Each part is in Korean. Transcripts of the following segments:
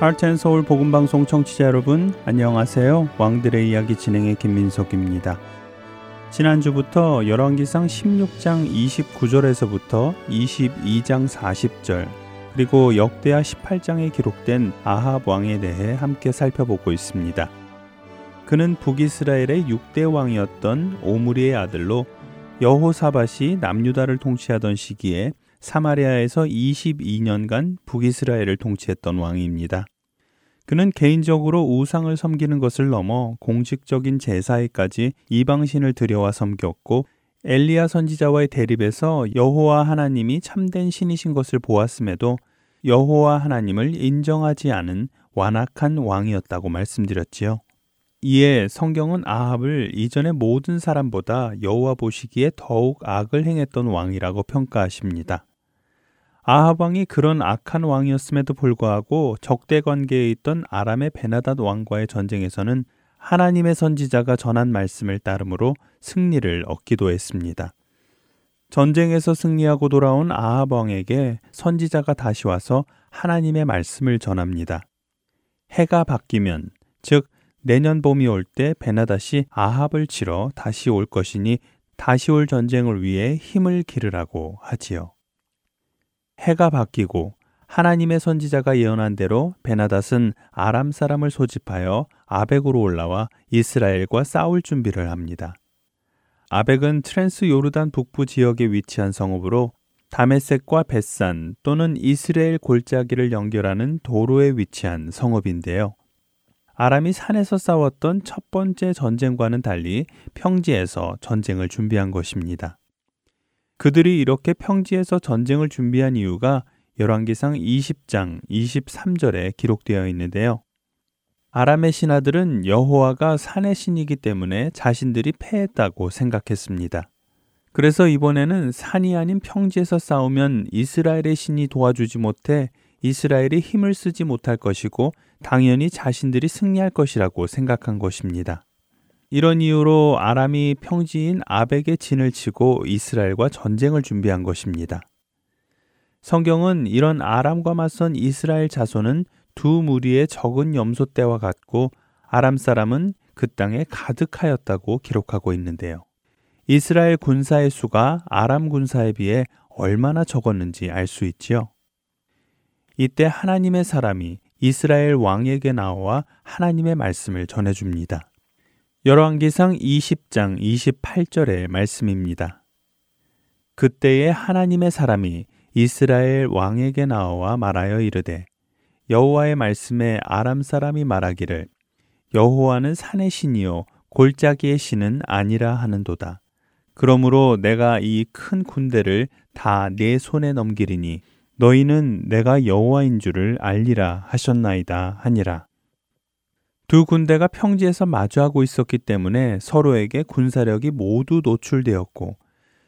하트앤서울 복음방송 청취자 여러분 안녕하세요. 왕들의 이야기 진행의 김민석입니다. 지난주부터 열왕기상 16장 29절에서부터 22장 40절 그리고 역대하 18장에 기록된 아합 왕에 대해 함께 살펴보고 있습니다. 그는 북이스라엘의 6대 왕이었던 오므리의 아들로 여호사밧이 남유다를 통치하던 시기에 사마리아에서 22년간 북이스라엘을 통치했던 왕입니다. 그는 개인적으로 우상을 섬기는 것을 넘어 공식적인 제사에까지 이방신을 들여와 섬겼고 엘리야 선지자와의 대립에서 여호와 하나님이 참된 신이신 것을 보았음에도 여호와 하나님을 인정하지 않은 완악한 왕이었다고 말씀드렸지요. 이에 성경은 아합을 이전의 모든 사람보다 여호와 보시기에 더욱 악을 행했던 왕이라고 평가하십니다. 아합 왕이 그런 악한 왕이었음에도 불구하고 적대 관계에 있던 아람의 베나닷 왕과의 전쟁에서는 하나님의 선지자가 전한 말씀을 따르므로 승리를 얻기도 했습니다. 전쟁에서 승리하고 돌아온 아합 왕에게 선지자가 다시 와서 하나님의 말씀을 전합니다. 해가 바뀌면 즉 내년 봄이 올 때 베나닷이 아합을 치러 다시 올 것이니 다시 올 전쟁을 위해 힘을 기르라고 하지요. 해가 바뀌고 하나님의 선지자가 예언한 대로 베나닷은 아람 사람을 소집하여 아벡으로 올라와 이스라엘과 싸울 준비를 합니다. 아벡은 트랜스 요르단 북부 지역에 위치한 성읍으로 다메섹과 벳산 또는 이스라엘 골짜기를 연결하는 도로에 위치한 성읍인데요. 아람이 산에서 싸웠던 첫 번째 전쟁과는 달리 평지에서 전쟁을 준비한 것입니다. 그들이 이렇게 평지에서 전쟁을 준비한 이유가 열왕기상 20장 23절에 기록되어 있는데요. 아람의 신하들은 여호와가 산의 신이기 때문에 자신들이 패했다고 생각했습니다. 그래서 이번에는 산이 아닌 평지에서 싸우면 이스라엘의 신이 도와주지 못해 이스라엘이 힘을 쓰지 못할 것이고 당연히 자신들이 승리할 것이라고 생각한 것입니다. 이런 이유로 아람이 평지인 아벡에 진을 치고 이스라엘과 전쟁을 준비한 것입니다. 성경은 이런 아람과 맞선 이스라엘 자손은 두 무리의 적은 염소 떼와 같고 아람 사람은 그 땅에 가득하였다고 기록하고 있는데요. 이스라엘 군사의 수가 아람 군사에 비해 얼마나 적었는지 알 수 있지요. 이때 하나님의 사람이 이스라엘 왕에게 나와 하나님의 말씀을 전해줍니다. 열왕기상 20장 28절의 말씀입니다. 그때에 하나님의 사람이 이스라엘 왕에게 나와 말하여 이르되 여호와의 말씀에 아람 사람이 말하기를 여호와는 산의 신이요 골짜기의 신은 아니라 하는도다. 그러므로 내가 이 큰 군대를 다 내 손에 넘기리니 너희는 내가 여호와인 줄을 알리라 하셨나이다 하니라. 두 군대가 평지에서 마주하고 있었기 때문에 서로에게 군사력이 모두 노출되었고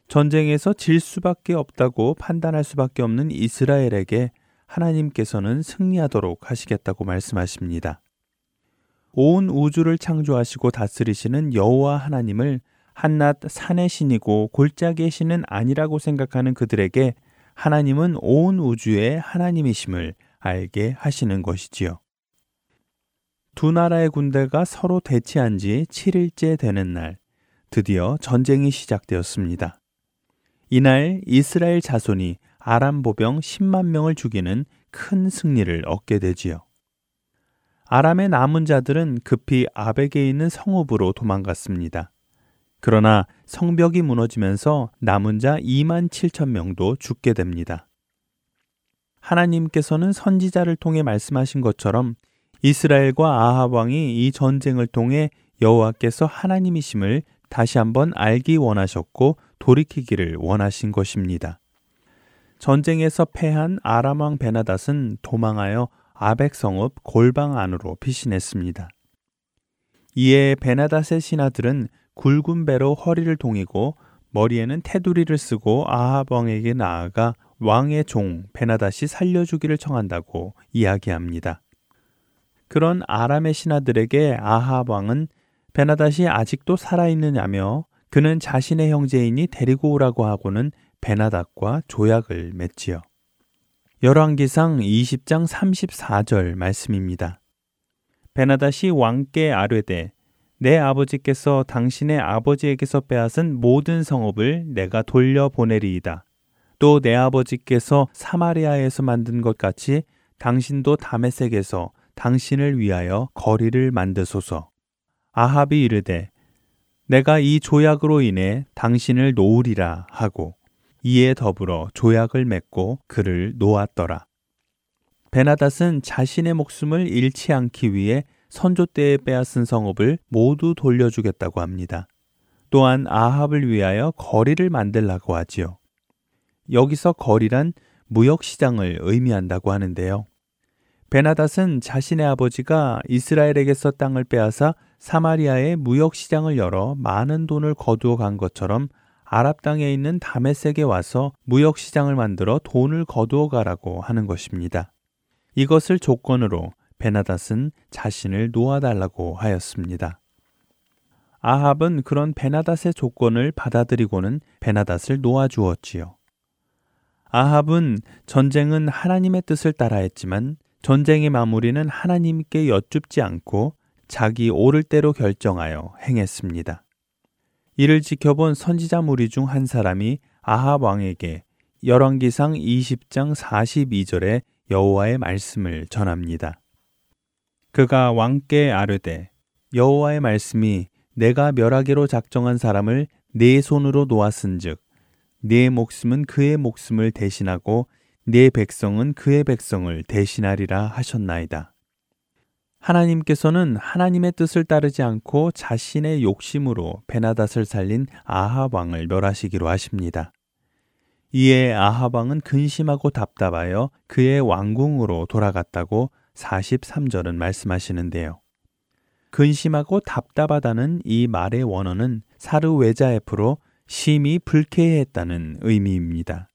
전쟁에서 질 수밖에 없다고 판단할 수밖에 없는 이스라엘에게 하나님께서는 승리하도록 하시겠다고 말씀하십니다. 온 우주를 창조하시고 다스리시는 여호와 하나님을 한낱 산의 신이고 골짜기의 신은 아니라고 생각하는 그들에게 하나님은 온 우주의 하나님이심을 알게 하시는 것이지요. 두 나라의 군대가 서로 대치한 지 7일째 되는 날, 드디어 전쟁이 시작되었습니다. 이날 이스라엘 자손이 아람 보병 10만 명을 죽이는 큰 승리를 얻게 되지요. 아람의 남은 자들은 급히 아벡에 있는 성읍으로 도망갔습니다. 그러나 성벽이 무너지면서 남은 자 2만 7천 명도 죽게 됩니다. 하나님께서는 선지자를 통해 말씀하신 것처럼 이스라엘과 아합 왕이 이 전쟁을 통해 여호와께서 하나님이심을 다시 한번 알기 원하셨고 돌이키기를 원하신 것입니다. 전쟁에서 패한 아람 왕 베나닷은 도망하여 아벡 성읍 골방 안으로 피신했습니다. 이에 베나닷의 신하들은 굵은 배로 허리를 동이고 머리에는 테두리를 쓰고 아합 왕에게 나아가 왕의 종 베나닷이 살려주기를 청한다고 이야기합니다. 그런 아람의 신하들에게 아합 왕은 베나닷이 아직도 살아있느냐며 그는 자신의 형제이니 데리고 오라고 하고는 베나닷과 조약을 맺지요. 열왕기상 20장 34절 말씀입니다. 베나닷이 왕께 아뢰되 내 아버지께서 당신의 아버지에게서 빼앗은 모든 성읍을 내가 돌려보내리이다. 또 내 아버지께서 사마리아에서 만든 것 같이 당신도 다메섹에서 당신을 위하여 거리를 만드소서. 아합이 이르되 내가 이 조약으로 인해 당신을 놓으리라 하고 이에 더불어 조약을 맺고 그를 놓았더라. 베나닷은 자신의 목숨을 잃지 않기 위해 선조 때에 빼앗은 성읍을 모두 돌려주겠다고 합니다. 또한 아합을 위하여 거리를 만들라고 하지요. 여기서 거리란 무역 시장을 의미한다고 하는데요. 베나닷은 자신의 아버지가 이스라엘에게서 땅을 빼앗아 사마리아에 무역 시장을 열어 많은 돈을 거두어 간 것처럼 아랍 땅에 있는 다메섹에 와서 무역 시장을 만들어 돈을 거두어 가라고 하는 것입니다. 이것을 조건으로 베나닷은 자신을 놓아달라고 하였습니다. 아합은 그런 베나닷의 조건을 받아들이고는 베나닷을 놓아주었지요. 아합은 전쟁은 하나님의 뜻을 따라 했지만 전쟁의 마무리는 하나님께 여쭙지 않고 자기 옳을 대로 결정하여 행했습니다. 이를 지켜본 선지자 무리 중 한 사람이 아합 왕에게 열왕기상 20장 42절에 여호와의 말씀을 전합니다. 그가 왕께 아뢰되 여호와의 말씀이 내가 멸하기로 작정한 사람을 네 손으로 놓았은즉 네 목숨은 그의 목숨을 대신하고 네 백성은 그의 백성을 대신하리라 하셨나이다. 하나님께서는 하나님의 뜻을 따르지 않고 자신의 욕심으로 베나닷을 살린 아합 왕을 멸하시기로 하십니다. 이에 아합 왕은 근심하고 답답하여 그의 왕궁으로 돌아갔다고 43절은 말씀하시는데요. 근심하고 답답하다는 이 말의 원어는 사르웨자에프로 심히 불쾌했다는 의미입니다.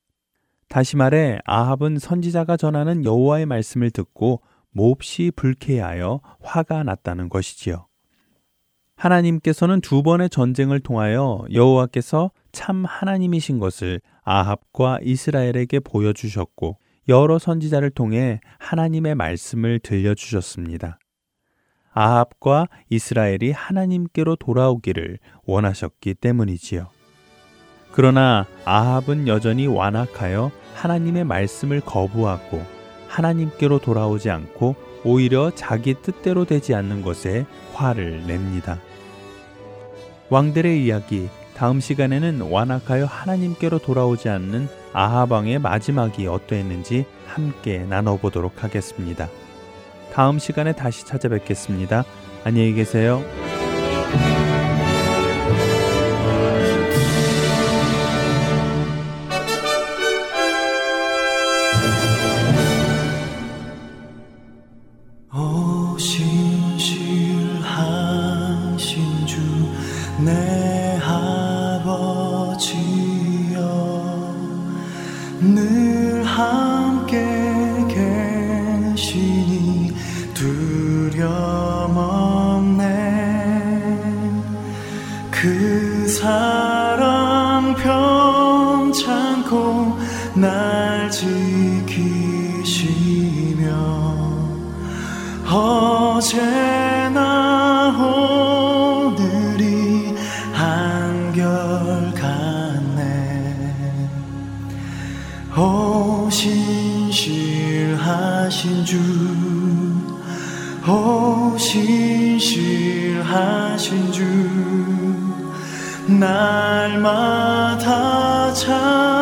다시 말해 아합은 선지자가 전하는 여호와의 말씀을 듣고 몹시 불쾌하여 화가 났다는 것이지요. 하나님께서는 두 번의 전쟁을 통하여 여호와께서 참 하나님이신 것을 아합과 이스라엘에게 보여주셨고 여러 선지자를 통해 하나님의 말씀을 들려주셨습니다. 아합과 이스라엘이 하나님께로 돌아오기를 원하셨기 때문이지요. 그러나 아합은 여전히 완악하여 하나님의 말씀을 거부하고 하나님께로 돌아오지 않고 오히려 자기 뜻대로 되지 않는 것에 화를 냅니다. 왕들의 이야기 다음 시간에는 완악하여 하나님께로 돌아오지 않는 아하방의 마지막이 어떠했는지 함께 나눠보도록 하겠습니다. 다음 시간에 다시 찾아뵙겠습니다. 안녕히 계세요. 날마다 자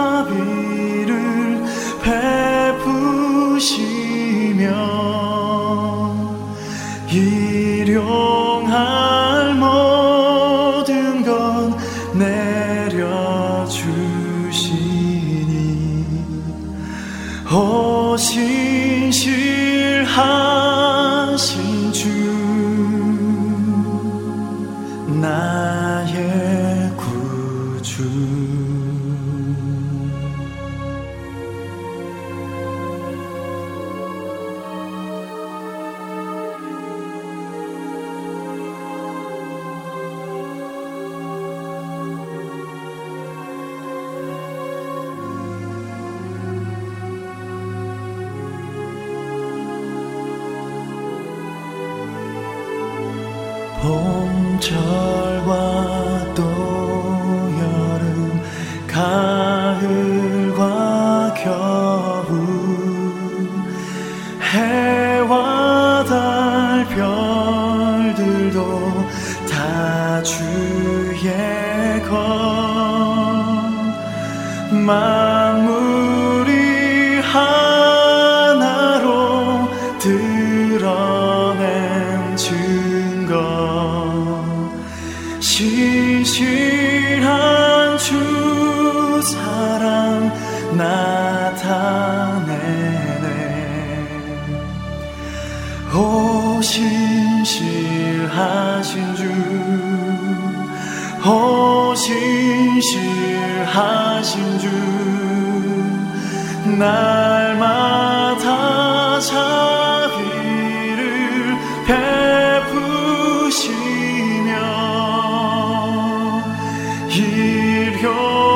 기려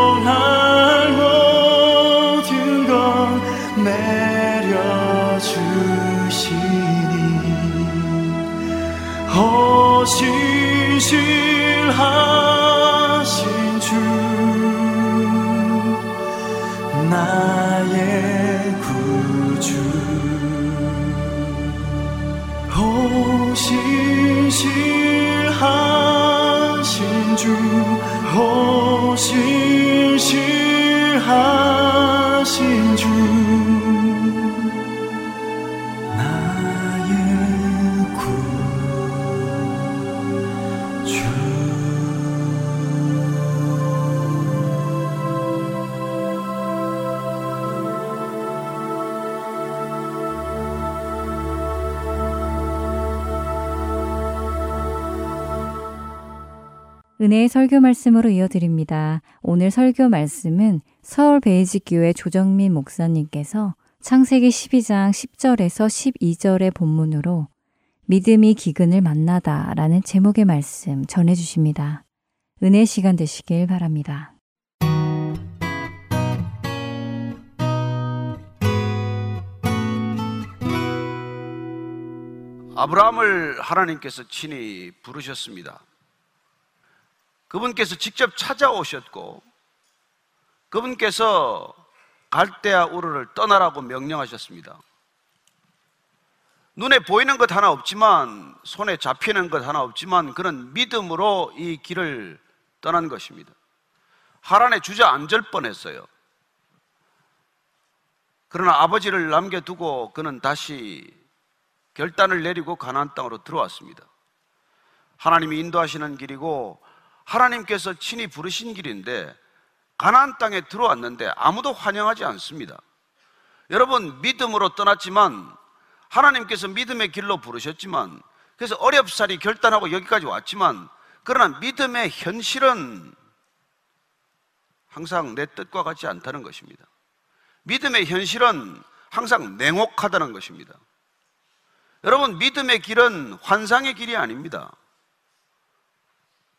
설교 말씀으로 이어드립니다. 오늘 설교 말씀은 서울 베이직교회 조정민 목사님께서 창세기 12장 10절에서 12절의 본문으로 믿음이 기근을 만나다 라는 제목의 말씀 전해주십니다. 은혜 시간 되시길 바랍니다. 아브라함을 하나님께서 친히 부르셨습니다. 그분께서 직접 찾아오셨고 그분께서 갈대아 우르를 떠나라고 명령하셨습니다. 눈에 보이는 것 하나 없지만 손에 잡히는 것 하나 없지만 그런 믿음으로 이 길을 떠난 것입니다. 하란에 주저앉을 뻔했어요. 그러나 아버지를 남겨두고 그는 다시 결단을 내리고 가나안 땅으로 들어왔습니다. 하나님이 인도하시는 길이고 하나님께서 친히 부르신 길인데 가나안 땅에 들어왔는데 아무도 환영하지 않습니다. 여러분 믿음으로 떠났지만 하나님께서 믿음의 길로 부르셨지만 그래서 어렵사리 결단하고 여기까지 왔지만 그러나 믿음의 현실은 항상 내 뜻과 같지 않다는 것입니다. 믿음의 현실은 항상 냉혹하다는 것입니다. 여러분 믿음의 길은 환상의 길이 아닙니다.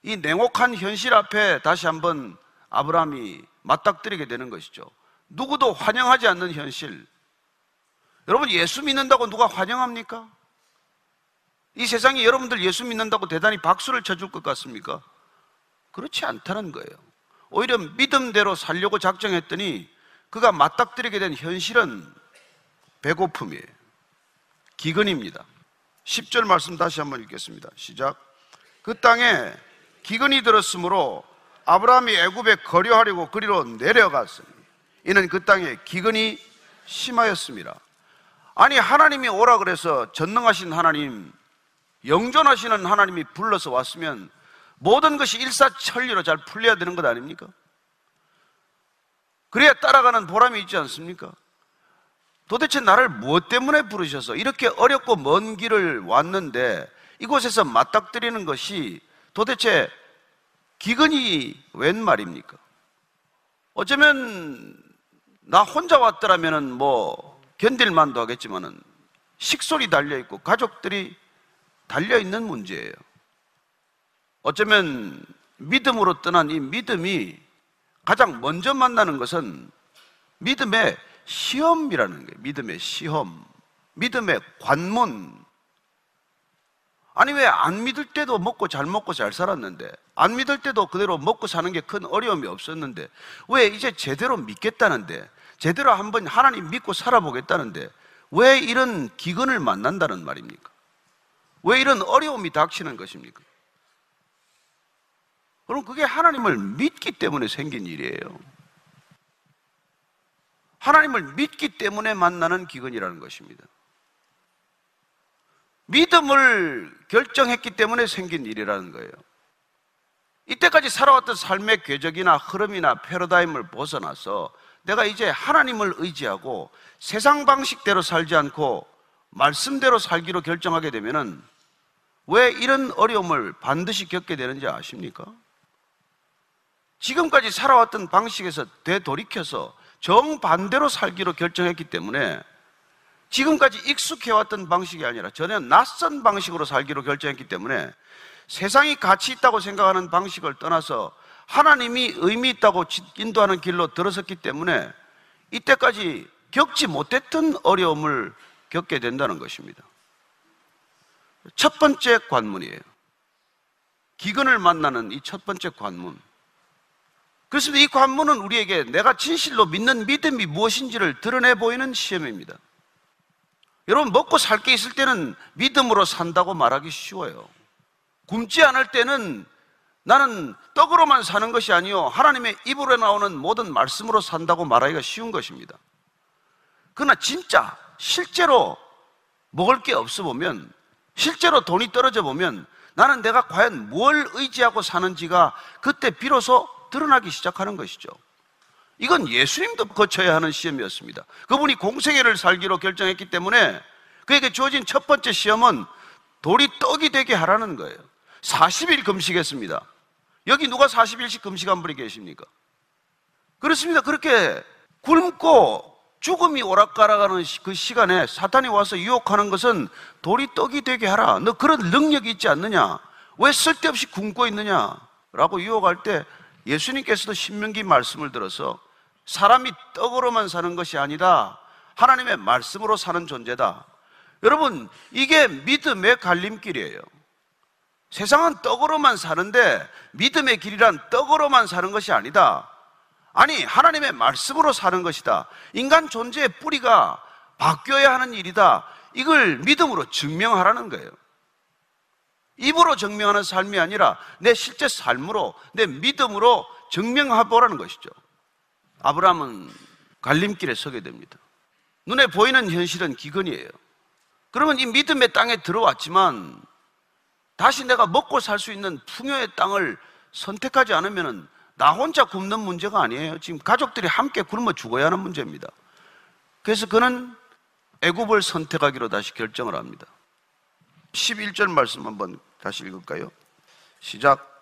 이 냉혹한 현실 앞에 다시 한번 아브라함이 맞닥뜨리게 되는 것이죠. 누구도 환영하지 않는 현실. 여러분 예수 믿는다고 누가 환영합니까? 이 세상에 여러분들 예수 믿는다고 대단히 박수를 쳐줄 것 같습니까? 그렇지 않다는 거예요. 오히려 믿음대로 살려고 작정했더니 그가 맞닥뜨리게 된 현실은 배고픔이에요. 기근입니다. 10절 말씀 다시 한번 읽겠습니다. 시작. 그 땅에 기근이 들었으므로 아브라함이 애굽에 거류하려고 그리로 내려갔습니다. 이는 그 땅에 기근이 심하였습니다. 아니 하나님이 오라 그래서 전능하신 하나님, 영존하시는 하나님이 불러서 왔으면 모든 것이 일사천리로 잘 풀려야 되는 것 아닙니까? 그래야 따라가는 보람이 있지 않습니까? 도대체 나를 무엇 때문에 부르셔서 이렇게 어렵고 먼 길을 왔는데 이곳에서 맞닥뜨리는 것이 도대체 기근이 웬 말입니까? 어쩌면 나 혼자 왔더라면 뭐 견딜만도 하겠지만은 식솔이 달려 있고 가족들이 달려 있는 문제예요. 어쩌면 믿음으로 떠난 이 믿음이 가장 먼저 만나는 것은 믿음의 시험이라는 거예요. 믿음의 시험. 믿음의 관문. 아니, 왜 안 믿을 때도 먹고 잘 먹고 잘 살았는데, 안 믿을 때도 그대로 먹고 사는 게 큰 어려움이 없었는데, 왜 이제 제대로 믿겠다는데, 제대로 한번 하나님 믿고 살아보겠다는데, 왜 이런 기근을 만난다는 말입니까? 왜 이런 어려움이 닥치는 것입니까? 그럼 그게 하나님을 믿기 때문에 생긴 일이에요. 하나님을 믿기 때문에 만나는 기근이라는 것입니다. 믿음을 결정했기 때문에 생긴 일이라는 거예요. 이때까지 살아왔던 삶의 궤적이나 흐름이나 패러다임을 벗어나서 내가 이제 하나님을 의지하고 세상 방식대로 살지 않고 말씀대로 살기로 결정하게 되면은 왜 이런 어려움을 반드시 겪게 되는지 아십니까? 지금까지 살아왔던 방식에서 되돌이켜서 정반대로 살기로 결정했기 때문에 지금까지 익숙해왔던 방식이 아니라 전혀 낯선 방식으로 살기로 결정했기 때문에 세상이 가치 있다고 생각하는 방식을 떠나서 하나님이 의미 있다고 인도하는 길로 들어섰기 때문에 이때까지 겪지 못했던 어려움을 겪게 된다는 것입니다. 첫 번째 관문이에요. 기근을 만나는 이 첫 번째 관문. 그렇습니다. 이 관문은 우리에게 내가 진실로 믿는 믿음이 무엇인지를 드러내 보이는 시험입니다. 여러분, 먹고 살 게 있을 때는 믿음으로 산다고 말하기 쉬워요. 굶지 않을 때는 나는 떡으로만 사는 것이 아니요. 하나님의 입으로 나오는 모든 말씀으로 산다고 말하기가 쉬운 것입니다. 그러나 진짜, 실제로 먹을 게 없어 보면, 실제로 돈이 떨어져 보면 나는 내가 과연 뭘 의지하고 사는지가 그때 비로소 드러나기 시작하는 것이죠. 이건 예수님도 거쳐야 하는 시험이었습니다. 그분이 공생애를 살기로 결정했기 때문에 그에게 주어진 첫 번째 시험은 돌이 떡이 되게 하라는 거예요. 40일 금식했습니다. 여기 누가 40일씩 금식한 분이 계십니까? 그렇습니다. 그렇게 굶고 죽음이 오락가락하는 그 시간에 사탄이 와서 유혹하는 것은 돌이 떡이 되게 하라. 너 그런 능력이 있지 않느냐? 왜 쓸데없이 굶고 있느냐? 라고 유혹할 때 예수님께서도 신명기 말씀을 들어서 사람이 떡으로만 사는 것이 아니다. 하나님의 말씀으로 사는 존재다. 여러분, 이게 믿음의 갈림길이에요. 세상은 떡으로만 사는데 믿음의 길이란 떡으로만 사는 것이 아니다. 아니, 하나님의 말씀으로 사는 것이다. 인간 존재의 뿌리가 바뀌어야 하는 일이다. 이걸 믿음으로 증명하라는 거예요. 입으로 증명하는 삶이 아니라 내 실제 삶으로, 내 믿음으로 증명해보라는 것이죠. 아브라함은 갈림길에 서게 됩니다. 눈에 보이는 현실은 기근이에요. 그러면 이 믿음의 땅에 들어왔지만 다시 내가 먹고 살 수 있는 풍요의 땅을 선택하지 않으면 나 혼자 굶는 문제가 아니에요. 지금 가족들이 함께 굶어 죽어야 하는 문제입니다. 그래서 그는 애굽을 선택하기로 다시 결정을 합니다. 11절 말씀 한번 다시 읽을까요? 시작.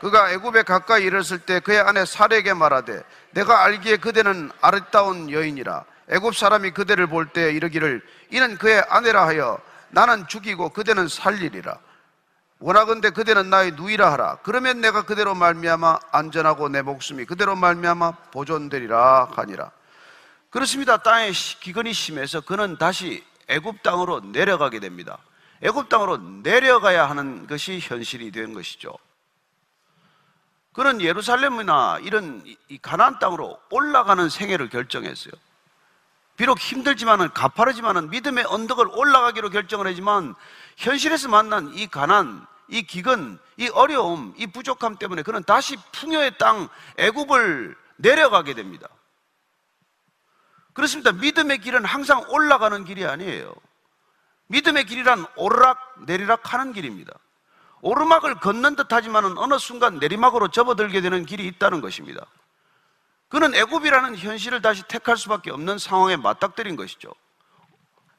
그가 애굽에 가까이 이르렀을 때 그의 아내 사례에게 말하되 내가 알기에 그대는 아름다운 여인이라. 애굽 사람이 그대를 볼 때 이르기를 이는 그의 아내라 하여 나는 죽이고 그대는 살리리라. 원하건대 그대는 나의 누이라 하라. 그러면 내가 그대로 말미암아 안전하고 내 목숨이 그대로 말미암아 보존되리라 하니라. 그렇습니다. 땅에 기근이 심해서 그는 다시 애굽 땅으로 내려가게 됩니다. 애굽 땅으로 내려가야 하는 것이 현실이 된 것이죠. 그는 예루살렘이나 이런 가나안 땅으로 올라가는 생애를 결정했어요. 비록 힘들지만은 가파르지만은 믿음의 언덕을 올라가기로 결정을 했지만 현실에서 만난 이 가난, 이 기근, 이 어려움, 이 부족함 때문에 그는 다시 풍요의 땅 애굽을 내려가게 됩니다. 그렇습니다. 믿음의 길은 항상 올라가는 길이 아니에요. 믿음의 길이란 오르락 내리락 하는 길입니다. 오르막을 걷는 듯 하지만 어느 순간 내리막으로 접어들게 되는 길이 있다는 것입니다. 그는 애굽이라는 현실을 다시 택할 수밖에 없는 상황에 맞닥뜨린 것이죠.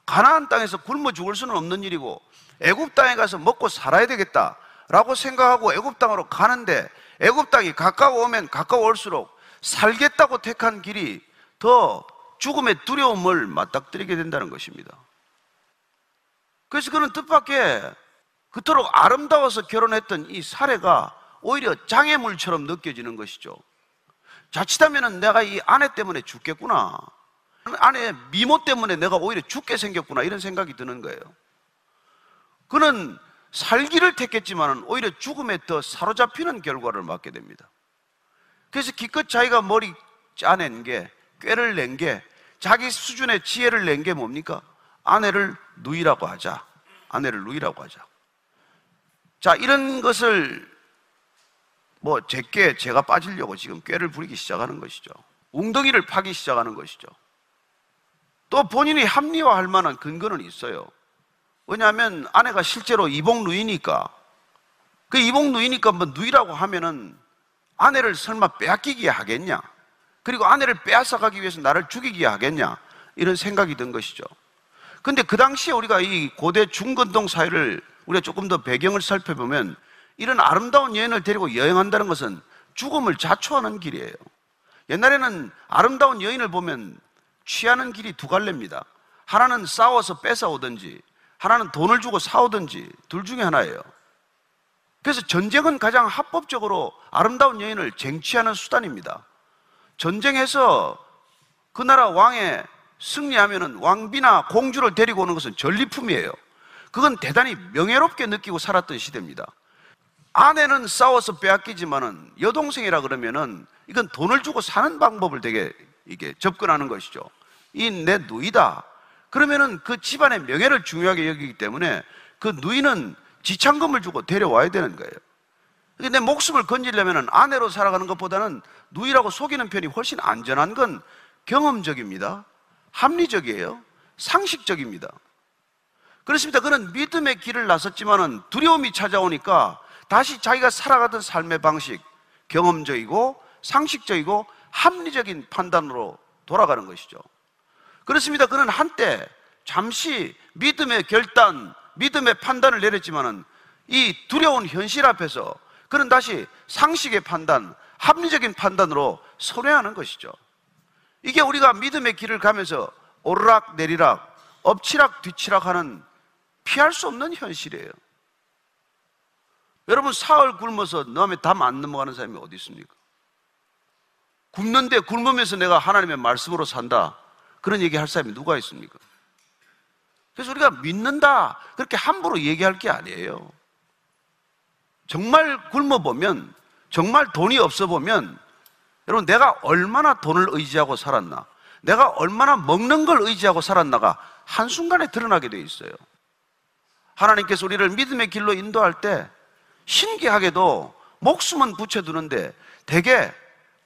가나안 땅에서 굶어 죽을 수는 없는 일이고 애굽 땅에 가서 먹고 살아야 되겠다라고 생각하고 애굽 땅으로 가는데 애굽 땅이 가까워오면 가까워올수록 살겠다고 택한 길이 더 죽음의 두려움을 맞닥뜨리게 된다는 것입니다. 그래서 그는 뜻밖의 그토록 아름다워서 결혼했던 이 사례가 오히려 장애물처럼 느껴지는 것이죠. 자칫하면 내가 이 아내 때문에 죽겠구나. 아내의 미모 때문에 내가 오히려 죽게 생겼구나. 이런 생각이 드는 거예요. 그는 살기를 택했지만 오히려 죽음에 더 사로잡히는 결과를 맞게 됩니다. 그래서 기껏 자기가 머리 짜낸 게, 꾀를 낸 게, 자기 수준의 지혜를 낸 게 뭡니까? 아내를 누이라고 하자. 아내를 누이라고 하자. 자, 이런 것을 뭐 제게 제가 빠지려고 지금 꾀를 부리기 시작하는 것이죠. 웅덩이를 파기 시작하는 것이죠. 또 본인이 합리화할 만한 근거는 있어요. 왜냐하면 아내가 실제로 이복 누이니까 그 이복 누이니까 뭐 누이라고 하면은 아내를 설마 빼앗기게 하겠냐? 그리고 아내를 빼앗아가기 위해서 나를 죽이게 하겠냐? 이런 생각이 든 것이죠. 근데 그 당시에 우리가 이 고대 중건동 사회를 우리가 조금 더 배경을 살펴보면 이런 아름다운 여인을 데리고 여행한다는 것은 죽음을 자초하는 길이에요. 옛날에는 아름다운 여인을 보면 취하는 길이 두 갈래입니다. 하나는 싸워서 뺏어오든지, 하나는 돈을 주고 사오든지, 둘 중에 하나예요. 그래서 전쟁은 가장 합법적으로 아름다운 여인을 쟁취하는 수단입니다. 전쟁에서 그 나라 왕에 승리하면 왕비나 공주를 데리고 오는 것은 전리품이에요. 그건 대단히 명예롭게 느끼고 살았던 시대입니다. 아내는 싸워서 빼앗기지만은 여동생이라 그러면은 이건 돈을 주고 사는 방법을 되게 이게 접근하는 것이죠. 이 내 누이다. 그러면은 그 집안의 명예를 중요하게 여기기 때문에 그 누이는 지참금을 주고 데려와야 되는 거예요. 내 목숨을 건지려면 아내로 살아가는 것보다는 누이라고 속이는 편이 훨씬 안전한 건 경험적입니다. 합리적이에요. 상식적입니다. 그렇습니다. 그는 믿음의 길을 나섰지만은 두려움이 찾아오니까 다시 자기가 살아가던 삶의 방식, 경험적이고 상식적이고 합리적인 판단으로 돌아가는 것이죠. 그렇습니다. 그는 한때 잠시 믿음의 결단, 믿음의 판단을 내렸지만은 이 두려운 현실 앞에서 그는 다시 상식의 판단, 합리적인 판단으로 선회하는 것이죠. 이게 우리가 믿음의 길을 가면서 오르락 내리락, 엎치락 뒤치락 하는 피할 수 없는 현실이에요. 여러분 사흘 굶어서 너음에 담안 넘어가는 사람이 어디 있습니까? 굶는데 굶으면서 내가 하나님의 말씀으로 산다. 그런 얘기 할 사람이 누가 있습니까? 그래서 우리가 믿는다. 그렇게 함부로 얘기할 게 아니에요. 정말 굶어 보면, 정말 돈이 없어 보면, 여러분, 내가 얼마나 돈을 의지하고 살았나, 내가 얼마나 먹는 걸 의지하고 살았나가 한순간에 드러나게 돼 있어요. 하나님께서 우리를 믿음의 길로 인도할 때 신기하게도 목숨은 붙여두는데 대개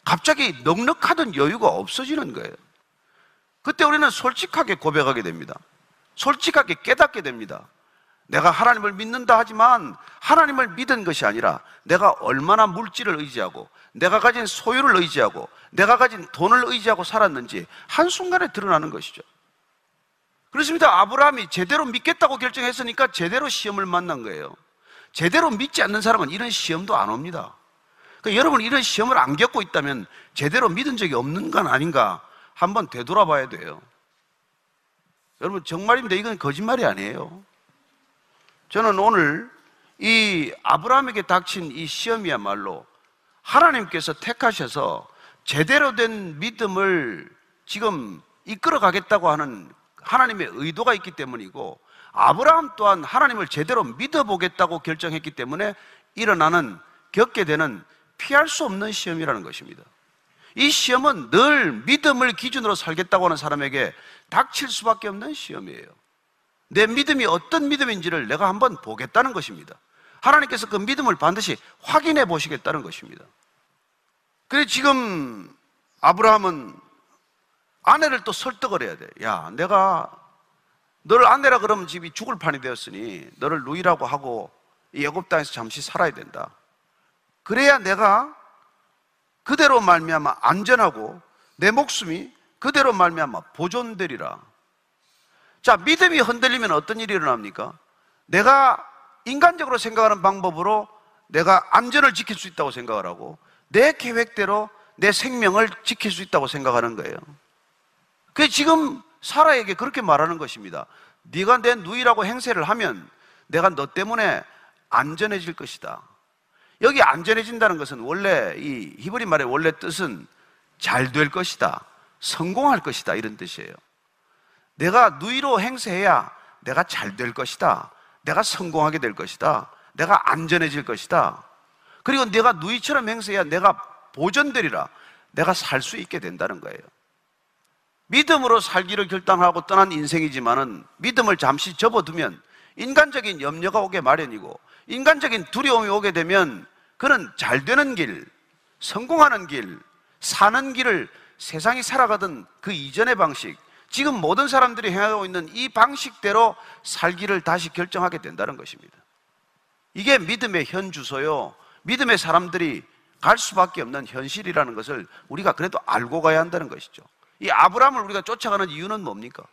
갑자기 넉넉하던 여유가 없어지는 거예요. 그때 우리는 솔직하게 고백하게 됩니다. 솔직하게 깨닫게 됩니다. 내가 하나님을 믿는다 하지만 하나님을 믿은 것이 아니라 내가 얼마나 물질을 의지하고 내가 가진 소유를 의지하고 내가 가진 돈을 의지하고 살았는지 한순간에 드러나는 것이죠. 그렇습니다. 아브라함이 제대로 믿겠다고 결정했으니까 제대로 시험을 만난 거예요. 제대로 믿지 않는 사람은 이런 시험도 안 옵니다. 그러니까 여러분 이런 시험을 안 겪고 있다면 제대로 믿은 적이 없는 건 아닌가 한번 되돌아봐야 돼요. 여러분 정말입니다. 이건 거짓말이 아니에요. 저는 오늘 이 아브라함에게 닥친 이 시험이야말로 하나님께서 택하셔서 제대로 된 믿음을 지금 이끌어 가겠다고 하는 하나님의 의도가 있기 때문이고 아브라함 또한 하나님을 제대로 믿어보겠다고 결정했기 때문에 일어나는 겪게 되는 피할 수 없는 시험이라는 것입니다. 이 시험은 늘 믿음을 기준으로 살겠다고 하는 사람에게 닥칠 수밖에 없는 시험이에요. 내 믿음이 어떤 믿음인지를 내가 한번 보겠다는 것입니다. 하나님께서 그 믿음을 반드시 확인해 보시겠다는 것입니다. 그래 지금 아브라함은 아내를 또 설득을 해야 돼. 야, 내가 너를 아내라 그러면 집이 죽을 판이 되었으니 너를 누이라고 하고 이 애굽 땅에서 잠시 살아야 된다. 그래야 내가 그대로 말미암아 안전하고 내 목숨이 그대로 말미암아 보존되리라. 자, 믿음이 흔들리면 어떤 일이 일어납니까? 내가 인간적으로 생각하는 방법으로 내가 안전을 지킬 수 있다고 생각을 하고 내 계획대로 내 생명을 지킬 수 있다고 생각하는 거예요. 그 지금 사라에게 그렇게 말하는 것입니다. 네가 내 누이라고 행세를 하면 내가 너 때문에 안전해질 것이다. 여기 안전해진다는 것은 원래 이 히브리 말의 원래 뜻은 잘 될 것이다. 성공할 것이다. 이런 뜻이에요. 내가 누이로 행세해야 내가 잘 될 것이다. 내가 성공하게 될 것이다. 내가 안전해질 것이다. 그리고 내가 누이처럼 행세해야 내가 보존되리라. 내가 살 수 있게 된다는 거예요. 믿음으로 살기를 결단하고 떠난 인생이지만은 믿음을 잠시 접어두면 인간적인 염려가 오게 마련이고 인간적인 두려움이 오게 되면 그는 잘 되는 길, 성공하는 길, 사는 길을 세상이 살아가던 그 이전의 방식, 지금 모든 사람들이 행하고 있는 이 방식대로 살기를 다시 결정하게 된다는 것입니다. 이게 믿음의 현 주소요. 믿음의 사람들이 갈 수밖에 없는 현실이라는 것을 우리가 그래도 알고 가야 한다는 것이죠. 이 아브라함을 우리가 쫓아가는 이유는 뭡니까?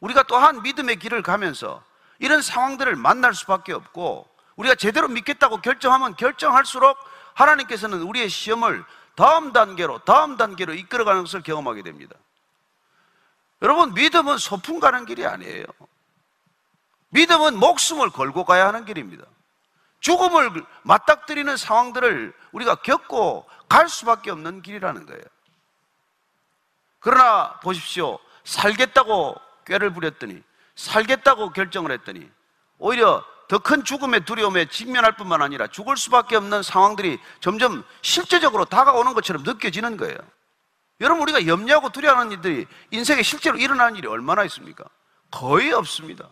우리가 또한 믿음의 길을 가면서 이런 상황들을 만날 수밖에 없고 우리가 제대로 믿겠다고 결정하면 결정할수록 하나님께서는 우리의 시험을 다음 단계로 다음 단계로 이끌어가는 것을 경험하게 됩니다. 여러분 믿음은 소풍 가는 길이 아니에요. 믿음은 목숨을 걸고 가야 하는 길입니다. 죽음을 맞닥뜨리는 상황들을 우리가 겪고 갈 수밖에 없는 길이라는 거예요. 그러나 보십시오. 살겠다고 꾀를 부렸더니, 살겠다고 결정을 했더니, 오히려 더 큰 죽음의 두려움에 직면할 뿐만 아니라 죽을 수밖에 없는 상황들이 점점 실제적으로 다가오는 것처럼 느껴지는 거예요. 여러분, 우리가 염려하고 두려워하는 일들이 인생에 실제로 일어나는 일이 얼마나 있습니까? 거의 없습니다.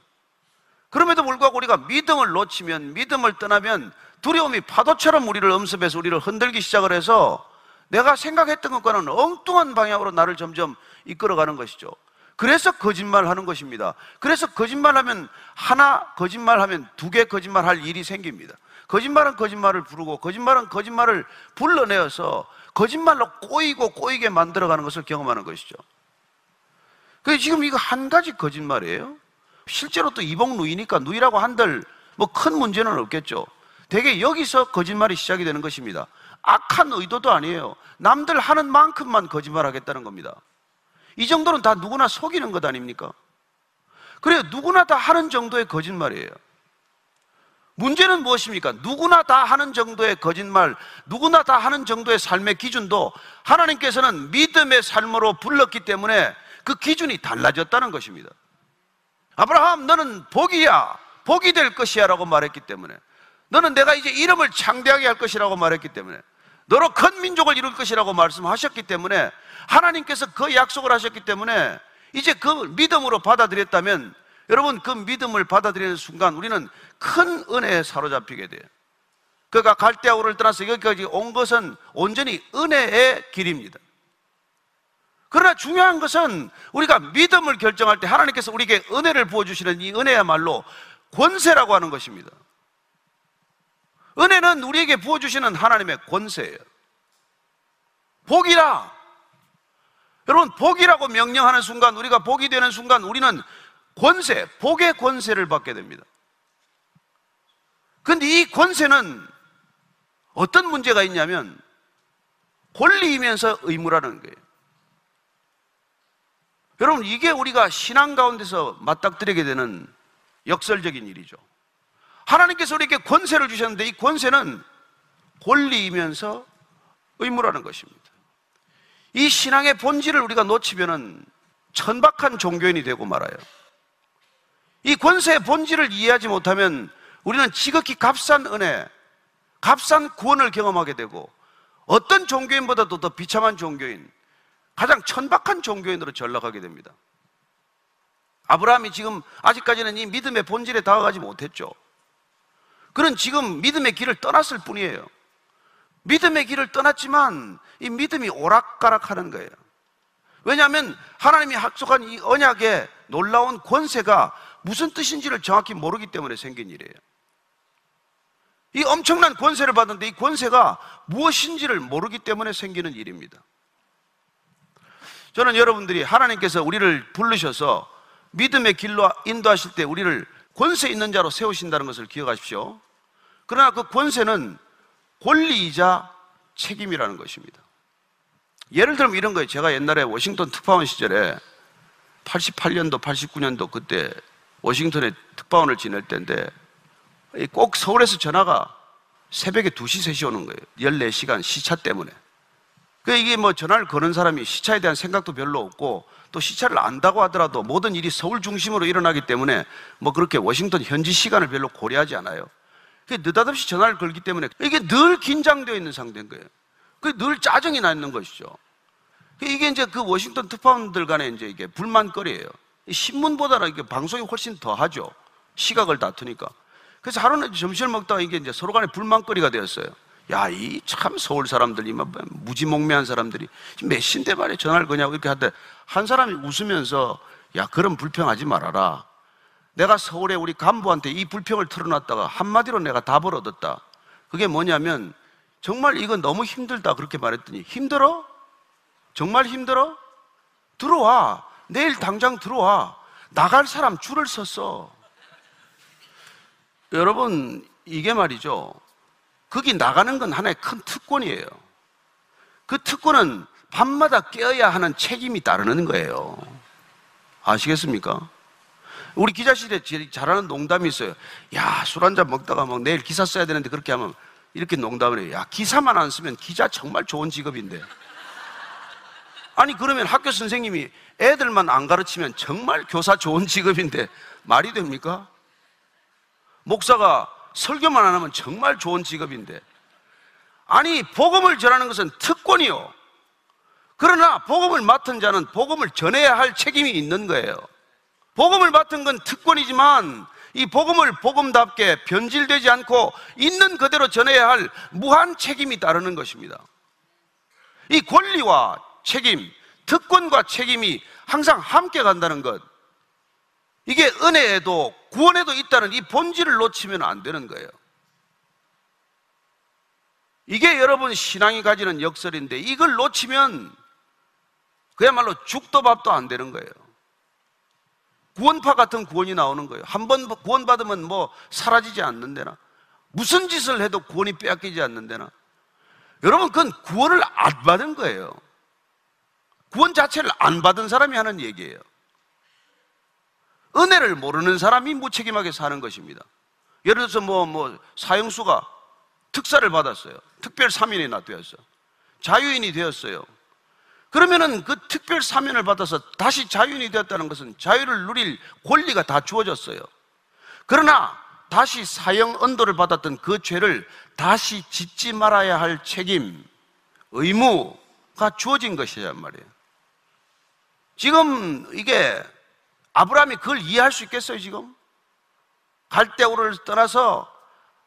그럼에도 불구하고 우리가 믿음을 놓치면, 믿음을 떠나면 두려움이 파도처럼 우리를 엄습해서 우리를 흔들기 시작을 해서 내가 생각했던 것과는 엉뚱한 방향으로 나를 점점 이끌어가는 것이죠. 그래서 거짓말 하는 것입니다. 그래서 거짓말하면 하나 거짓말하면 두 개 거짓말할 일이 생깁니다. 거짓말은 거짓말을 부르고 거짓말은 거짓말을 불러내어서 거짓말로 꼬이고 꼬이게 만들어가는 것을 경험하는 것이죠. 그 지금 이거 한 가지 거짓말이에요. 실제로 또 이복 누이니까 누이라고 한들 뭐 큰 문제는 없겠죠. 대개 여기서 거짓말이 시작이 되는 것입니다. 악한 의도도 아니에요. 남들 하는 만큼만 거짓말 하겠다는 겁니다. 이 정도는 다 누구나 속이는 것 아닙니까? 그래요. 누구나 다 하는 정도의 거짓말이에요. 문제는 무엇입니까? 누구나 다 하는 정도의 거짓말, 누구나 다 하는 정도의 삶의 기준도 하나님께서는 믿음의 삶으로 불렀기 때문에 그 기준이 달라졌다는 것입니다. 아브라함, 너는 복이야. 복이 될 것이야. 라고 말했기 때문에. 너는 내가 이제 이름을 창대하게 할 것이라고 말했기 때문에. 너로 큰 민족을 이룰 것이라고 말씀하셨기 때문에 하나님께서 그 약속을 하셨기 때문에 이제 그 믿음으로 받아들였다면 여러분 그 믿음을 받아들이는 순간 우리는 큰 은혜에 사로잡히게 돼요. 그가 갈대아우를 떠나서 여기까지 온 것은 온전히 은혜의 길입니다. 그러나 중요한 것은 우리가 믿음을 결정할 때 하나님께서 우리에게 은혜를 부어주시는 이 은혜야말로 권세라고 하는 것입니다. 은혜는 우리에게 부어주시는 하나님의 권세예요. 복이라. 여러분, 복이라고 명령하는 순간, 우리가 복이 되는 순간, 우리는 권세, 복의 권세를 받게 됩니다. 근데 이 권세는 어떤 문제가 있냐면, 권리이면서 의무라는 거예요. 여러분, 이게 우리가 신앙 가운데서 맞닥뜨리게 되는 역설적인 일이죠. 하나님께서 우리에게 권세를 주셨는데 이 권세는 권리이면서 의무라는 것입니다. 이 신앙의 본질을 우리가 놓치면은 천박한 종교인이 되고 말아요. 이 권세의 본질을 이해하지 못하면 우리는 지극히 값싼 은혜, 값싼 구원을 경험하게 되고 어떤 종교인보다도 더 비참한 종교인, 가장 천박한 종교인으로 전락하게 됩니다. 아브라함이 지금 아직까지는 이 믿음의 본질에 다가가지 못했죠. 그는 지금 믿음의 길을 떠났을 뿐이에요. 믿음의 길을 떠났지만 이 믿음이 오락가락 하는 거예요. 왜냐하면 하나님이 약속한 이 언약의 놀라운 권세가 무슨 뜻인지를 정확히 모르기 때문에 생긴 일이에요. 이 엄청난 권세를 받는데 이 권세가 무엇인지를 모르기 때문에 생기는 일입니다. 저는 여러분들이 하나님께서 우리를 부르셔서 믿음의 길로 인도하실 때 우리를 권세 있는 자로 세우신다는 것을 기억하십시오. 그러나 그 권세는 권리이자 책임이라는 것입니다. 예를 들면 이런 거예요. 제가 옛날에 워싱턴 특파원 시절에 88년도, 89년도 그때 워싱턴에 특파원을 지낼 때인데 꼭 서울에서 전화가 새벽에 2시, 3시 오는 거예요. 14시간 시차 때문에. 그 이게 뭐 전화를 거는 사람이 시차에 대한 생각도 별로 없고 또 시차를 안다고 하더라도 모든 일이 서울 중심으로 일어나기 때문에 뭐 그렇게 워싱턴 현지 시간을 별로 고려하지 않아요. 그 느닷없이 전화를 걸기 때문에 이게 늘 긴장되어 있는 상태인 거예요. 그늘 짜증이 나 있는 것이죠. 이게 이제 그 워싱턴 특파원들 간에 이제 이게 불만거리예요. 신문보다는 이게 방송이 훨씬 더 하죠. 시각을 다투니까. 그래서 하루는 점심을 먹다가 이게 이제 서로 간에 불만거리가 되었어요. 야, 이 참 서울 사람들이 막 무지몽매한 사람들이 몇 신대 말에 전화를 거냐고 이렇게 하는데 한 사람이 웃으면서 야, 그럼 불평하지 말아라. 내가 서울에 우리 간부한테 이 불평을 털어놨다가 한마디로 내가 답을 얻었다. 그게 뭐냐면 정말 이건 너무 힘들다 그렇게 말했더니 힘들어? 정말 힘들어? 들어와. 내일 당장 들어와. 나갈 사람 줄을 섰어. 여러분, 이게 말이죠. 거기 나가는 건 하나의 큰 특권이에요. 그 특권은 밤마다 깨어야 하는 책임이 따르는 거예요. 아시겠습니까? 우리 기자실에 잘하는 농담이 있어요. 야, 술 한 잔 먹다가 막 내일 기사 써야 되는데 그렇게 하면 이렇게 농담을 해요. 야, 기사만 안 쓰면 기자 정말 좋은 직업인데. 아니, 그러면 학교 선생님이 애들만 안 가르치면 정말 교사 좋은 직업인데 말이 됩니까? 목사가 설교만 안 하면 정말 좋은 직업인데. 아니, 복음을 전하는 것은 특권이요. 그러나 복음을 맡은 자는 복음을 전해야 할 책임이 있는 거예요. 복음을 맡은 건 특권이지만 이 복음을 복음답게 변질되지 않고 있는 그대로 전해야 할 무한 책임이 따르는 것입니다. 이 권리와 책임, 특권과 책임이 항상 함께 간다는 것. 이게 은혜에도 구원에도 있다는 이 본질을 놓치면 안 되는 거예요. 이게 여러분 신앙이 가지는 역설인데 이걸 놓치면 그야말로 죽도 밥도 안 되는 거예요. 구원파 같은 구원이 나오는 거예요. 한 번 구원받으면 뭐 사라지지 않는 데나 무슨 짓을 해도 구원이 빼앗기지 않는 데나 여러분 그건 구원을 안 받은 거예요. 구원 자체를 안 받은 사람이 하는 얘기예요. 은혜를 모르는 사람이 무책임하게 사는 것입니다. 예를 들어서 뭐, 뭐, 사형수가 특사를 받았어요. 특별 사면이나 되었어. 자유인이 되었어요. 그러면은 그 특별 사면을 받아서 다시 자유인이 되었다는 것은 자유를 누릴 권리가 다 주어졌어요. 그러나 다시 사형 언도를 받았던 그 죄를 다시 짓지 말아야 할 책임, 의무가 주어진 것이란 말이에요. 지금 이게 아브라함이 그걸 이해할 수 있겠어요, 지금? 갈대우를 떠나서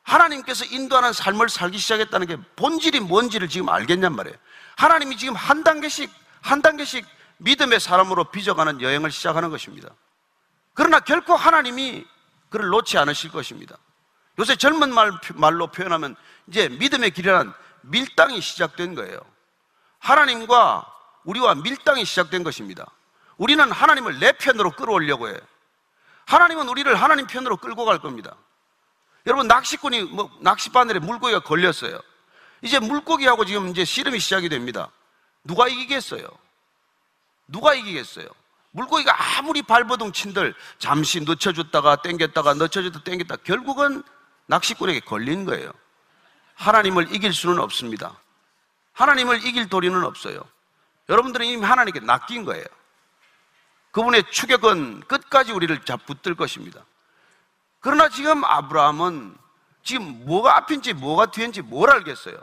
하나님께서 인도하는 삶을 살기 시작했다는 게 본질이 뭔지를 지금 알겠냔 말이에요. 하나님이 지금 한 단계씩, 한 단계씩 믿음의 사람으로 빚어가는 여행을 시작하는 것입니다. 그러나 결코 하나님이 그를 놓지 않으실 것입니다. 요새 젊은 말, 말로 표현하면 이제 믿음의 길이란 밀당이 시작된 거예요. 하나님과 우리와 밀당이 시작된 것입니다. 우리는 하나님을 내 편으로 끌어올려고 해요. 하나님은 우리를 하나님 편으로 끌고 갈 겁니다. 여러분 낚시꾼이 뭐 낚시 바늘에 물고기가 걸렸어요. 이제 물고기하고 지금 이제 씨름이 시작이 됩니다. 누가 이기겠어요? 누가 이기겠어요? 물고기가 아무리 발버둥 친들 잠시 늦춰줬다가 땡겼다가 늦춰줬다 땡겼다 결국은 낚시꾼에게 걸린 거예요. 하나님을 이길 수는 없습니다. 하나님을 이길 도리는 없어요. 여러분들은 이미 하나님께 낚인 거예요. 그분의 추격은 끝까지 우리를 잡붙들 것입니다. 그러나 지금 아브라함은 지금 뭐가 앞인지 뭐가 뒤인지 뭘 알겠어요.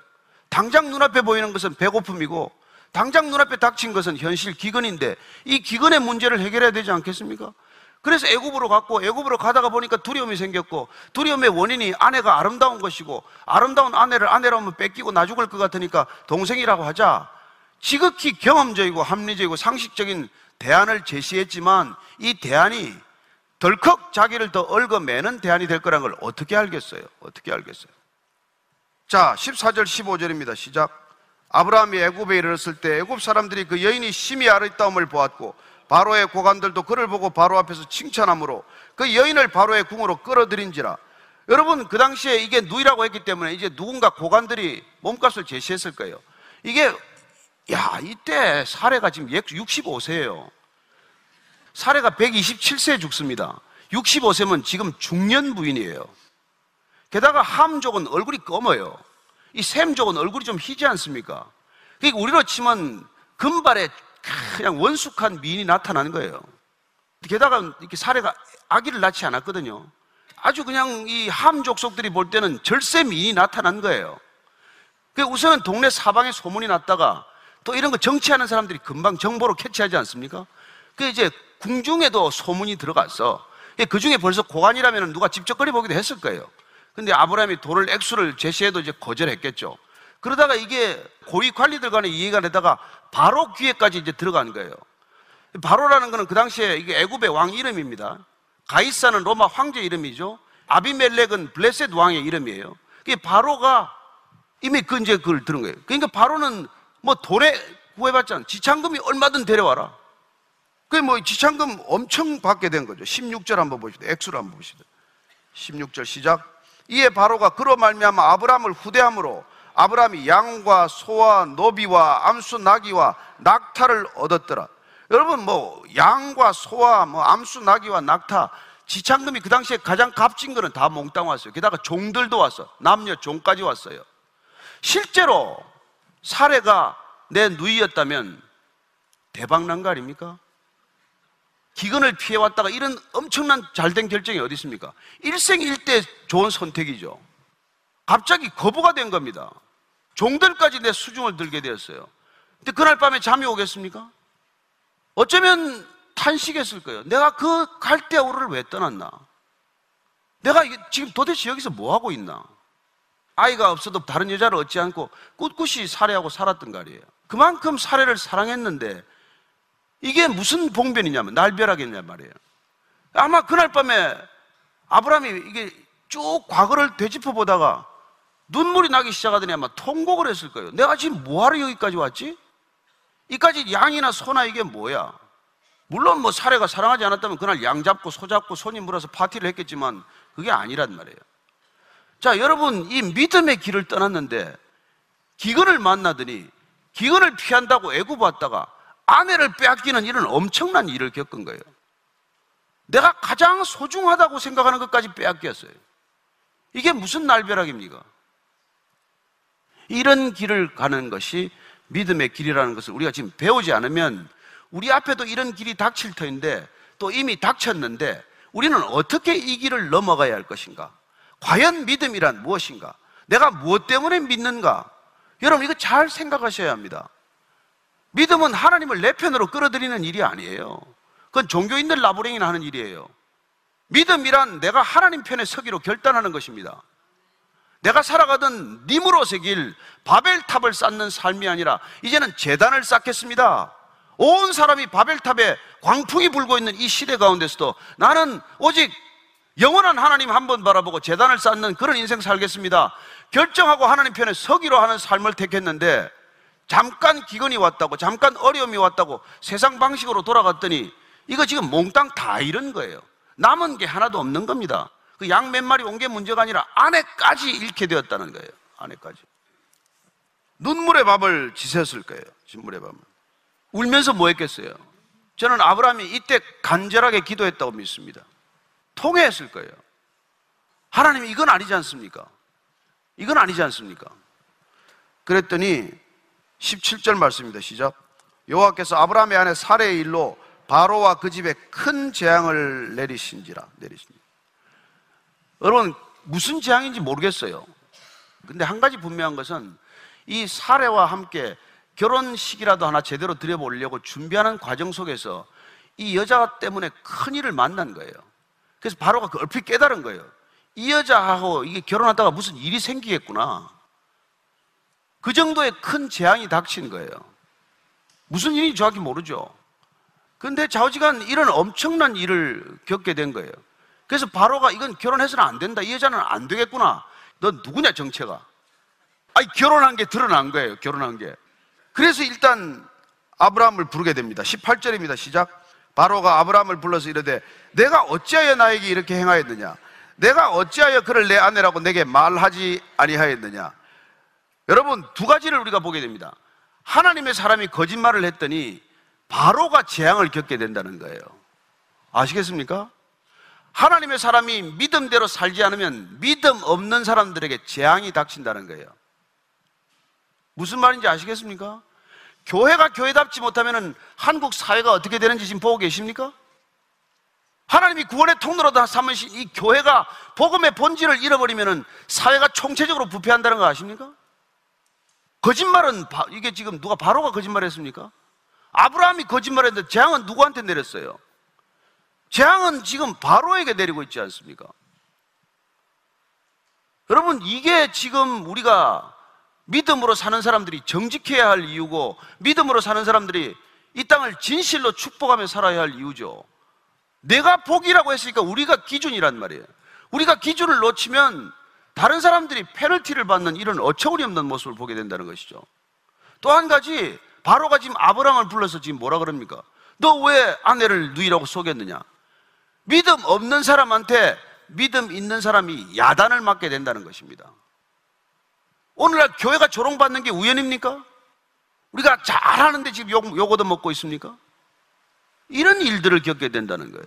당장 눈앞에 보이는 것은 배고픔이고 당장 눈앞에 닥친 것은 현실 기근인데 이 기근의 문제를 해결해야 되지 않겠습니까? 그래서 애굽으로 갔고 애굽으로 가다가 보니까 두려움이 생겼고 두려움의 원인이 아내가 아름다운 것이고 아름다운 아내를 아내라 면 뺏기고 나 죽을 것 같으니까 동생이라고 하자 지극히 경험적이고 합리적이고 상식적인 대안을 제시했지만 이 대안이 덜컥 자기를 더 얽어매는 대안이 될 거란 걸 어떻게 알겠어요? 어떻게 알겠어요? 자, 14절 15절입니다. 시작. 아브라함이 애굽에 이르렀을 때 애굽 사람들이 그 여인이 심히 아름다움을 보았고 바로의 고관들도 그를 보고 바로 앞에서 칭찬함으로 그 여인을 바로의 궁으로 끌어들인지라. 여러분 그 당시에 이게 누이라고 했기 때문에 이제 누군가 고관들이 몸값을 제시했을 거예요. 이게 야 이때 사례가 지금 65세예요. 사례가 127세에 죽습니다. 65세면 지금 중년 부인이에요. 게다가 함족은 얼굴이 검어요 이 샘족은 얼굴이 좀 희지 않습니까? 그러니까 우리로 치면 금발에 그냥 원숙한 미인이 나타나는 거예요. 게다가 이렇게 사례가 아기를 낳지 않았거든요. 아주 그냥 이 함족속들이 볼 때는 절세 미인이 나타난 거예요. 그 우선은 동네 사방에 소문이 났다가 또 이런 거 정치하는 사람들이 금방 정보로 캐치하지 않습니까? 그 이제 궁중에도 소문이 들어갔어. 그 중에 벌써 고관이라면 누가 직접 거려보기도 했을 거예요. 근데 아브라함이 돈을 액수를 제시해도 이제 거절했겠죠. 그러다가 이게 고위 관리들 간에 이해가 되다가 바로 귀에까지 이제 들어가는 거예요. 바로라는 것은 그 당시에 이게 애굽의 왕 이름입니다. 가이사는 로마 황제 이름이죠. 아비멜렉은 블레셋 왕의 이름이에요. 그 바로가 이미 그 이제 그걸 들은 거예요. 그러니까 바로는 뭐 돈에 구해받지 않, 지창금이 얼마든 데려와라. 그뭐 지창금 엄청 받게 된 거죠. 16절 한번 보시다. 액수를 한번 보시다. 16절 시작. 이에 바로가 그로 말미암아 아브라함을 후대함으로 아브라함이 양과 소와 노비와 암수 나귀와 낙타를 얻었더라. 여러분 뭐 양과 소와 뭐 암수 나귀와 낙타 지창금이 그 당시에 가장 값진 거는 다 몽땅 왔어요. 게다가 종들도 왔어. 남녀 종까지 왔어요. 실제로 사례가 내 누이였다면 대박 난 거 아닙니까? 기근을 피해왔다가 이런 엄청난 잘된 결정이 어디 있습니까? 일생일대 좋은 선택이죠. 갑자기 거부가 된 겁니다. 종들까지 내 수중을 들게 되었어요. 근데 그날 밤에 잠이 오겠습니까? 어쩌면 탄식했을 거예요. 내가 그 갈대아우를 왜 떠났나? 내가 지금 도대체 여기서 뭐 하고 있나? 아이가 없어도 다른 여자를 얻지 않고 꿋꿋이 살해하고 살았던 거 아니에요. 그만큼 사례를 사랑했는데 이게 무슨 봉변이냐면 날벼락이냐 말이에요. 아마 그날 밤에 아브라함이 이게 쭉 과거를 되짚어 보다가 눈물이 나기 시작하더니 아마 통곡을 했을 거예요. 내가 지금 뭐하러 여기까지 왔지? 이까지 양이나 소나 이게 뭐야? 물론 뭐 사례가 사랑하지 않았다면 그날 양 잡고 소 잡고 손님 물어서 파티를 했겠지만 그게 아니란 말이에요. 자, 여러분 이 믿음의 길을 떠났는데 기근을 만나더니 기근을 피한다고 애굽 왔다가 아내를 빼앗기는 이런 엄청난 일을 겪은 거예요. 내가 가장 소중하다고 생각하는 것까지 빼앗겼어요. 이게 무슨 날벼락입니까? 이런 길을 가는 것이 믿음의 길이라는 것을 우리가 지금 배우지 않으면 우리 앞에도 이런 길이 닥칠 터인데 또 이미 닥쳤는데 우리는 어떻게 이 길을 넘어가야 할 것인가? 과연 믿음이란 무엇인가? 내가 무엇 때문에 믿는가? 여러분 이거 잘 생각하셔야 합니다. 믿음은 하나님을 내 편으로 끌어들이는 일이 아니에요. 그건 종교인들 나부랭이나 하는 일이에요. 믿음이란 내가 하나님 편에 서기로 결단하는 것입니다. 내가 살아가던 니무롯의 길, 바벨탑을 쌓는 삶이 아니라 이제는 재단을 쌓겠습니다. 온 사람이 바벨탑에 광풍이 불고 있는 이 시대 가운데서도 나는 오직 영원한 하나님 한 번 바라보고 재단을 쌓는 그런 인생 살겠습니다. 결정하고 하나님 편에 서기로 하는 삶을 택했는데 잠깐 기근이 왔다고, 잠깐 어려움이 왔다고 세상 방식으로 돌아갔더니 이거 지금 몽땅 다 잃은 거예요. 남은 게 하나도 없는 겁니다. 그 양 몇 마리 온 게 문제가 아니라 아내까지 잃게 되었다는 거예요. 아내까지. 눈물의 밥을 지셨을 거예요. 진물의 밥을. 울면서 뭐 했겠어요? 저는 아브라함이 이때 간절하게 기도했다고 믿습니다. 통회했을 거예요. 하나님 이건 아니지 않습니까? 이건 아니지 않습니까? 그랬더니 17절 말씀입니다. 시작. 여호와께서 아브라함의 아내 사례의 일로 바로와 그 집에 큰 재앙을 내리신지라 내리신지. 여러분 무슨 재앙인지 모르겠어요. 근데 한 가지 분명한 것은 이 사례와 함께 결혼식이라도 하나 제대로 드려보려고 준비하는 과정 속에서 이 여자 때문에 큰 일을 만난 거예요. 그래서 바로가 그 얼핏 깨달은 거예요. 이 여자하고 이게 결혼하다가 무슨 일이 생기겠구나. 그 정도의 큰 재앙이 닥친 거예요. 무슨 일인지 정확히 모르죠. 근데 좌우지간 이런 엄청난 일을 겪게 된 거예요. 그래서 바로가 이건 결혼해서는 안 된다. 이 여자는 안 되겠구나. 너 누구냐, 정체가. 아니, 결혼한 게 드러난 거예요. 결혼한 게. 그래서 일단 아브라함을 부르게 됩니다. 18절입니다. 시작. 바로가 아브라함을 불러서 이르되 내가 어찌하여 나에게 이렇게 행하였느냐? 내가 어찌하여 그를 내 아내라고 내게 말하지 아니하였느냐? 여러분 두 가지를 우리가 보게 됩니다. 하나님의 사람이 거짓말을 했더니 바로가 재앙을 겪게 된다는 거예요. 아시겠습니까? 하나님의 사람이 믿음대로 살지 않으면 믿음 없는 사람들에게 재앙이 닥친다는 거예요. 무슨 말인지 아시겠습니까? 교회가 교회답지 못하면 한국 사회가 어떻게 되는지 지금 보고 계십니까? 하나님이 구원의 통로로 다 삼으신 이 교회가 복음의 본질을 잃어버리면 사회가 총체적으로 부패한다는 거 아십니까? 거짓말은 이게 지금 누가 바로가 거짓말했습니까? 아브라함이 거짓말했는데 재앙은 누구한테 내렸어요? 재앙은 지금 바로에게 내리고 있지 않습니까? 여러분 이게 지금 우리가 믿음으로 사는 사람들이 정직해야 할 이유고 믿음으로 사는 사람들이 이 땅을 진실로 축복하며 살아야 할 이유죠. 내가 복이라고 했으니까 우리가 기준이란 말이에요. 우리가 기준을 놓치면 다른 사람들이 페널티를 받는 이런 어처구니 없는 모습을 보게 된다는 것이죠. 또 한 가지 바로가 지금 아브라함을 불러서 지금 뭐라 그럽니까? 너 왜 아내를 누이라고 속였느냐? 믿음 없는 사람한테 믿음 있는 사람이 야단을 맞게 된다는 것입니다. 오늘날 교회가 조롱받는 게 우연입니까? 우리가 잘하는데 지금 욕, 욕 얻어먹고 있습니까? 이런 일들을 겪게 된다는 거예요.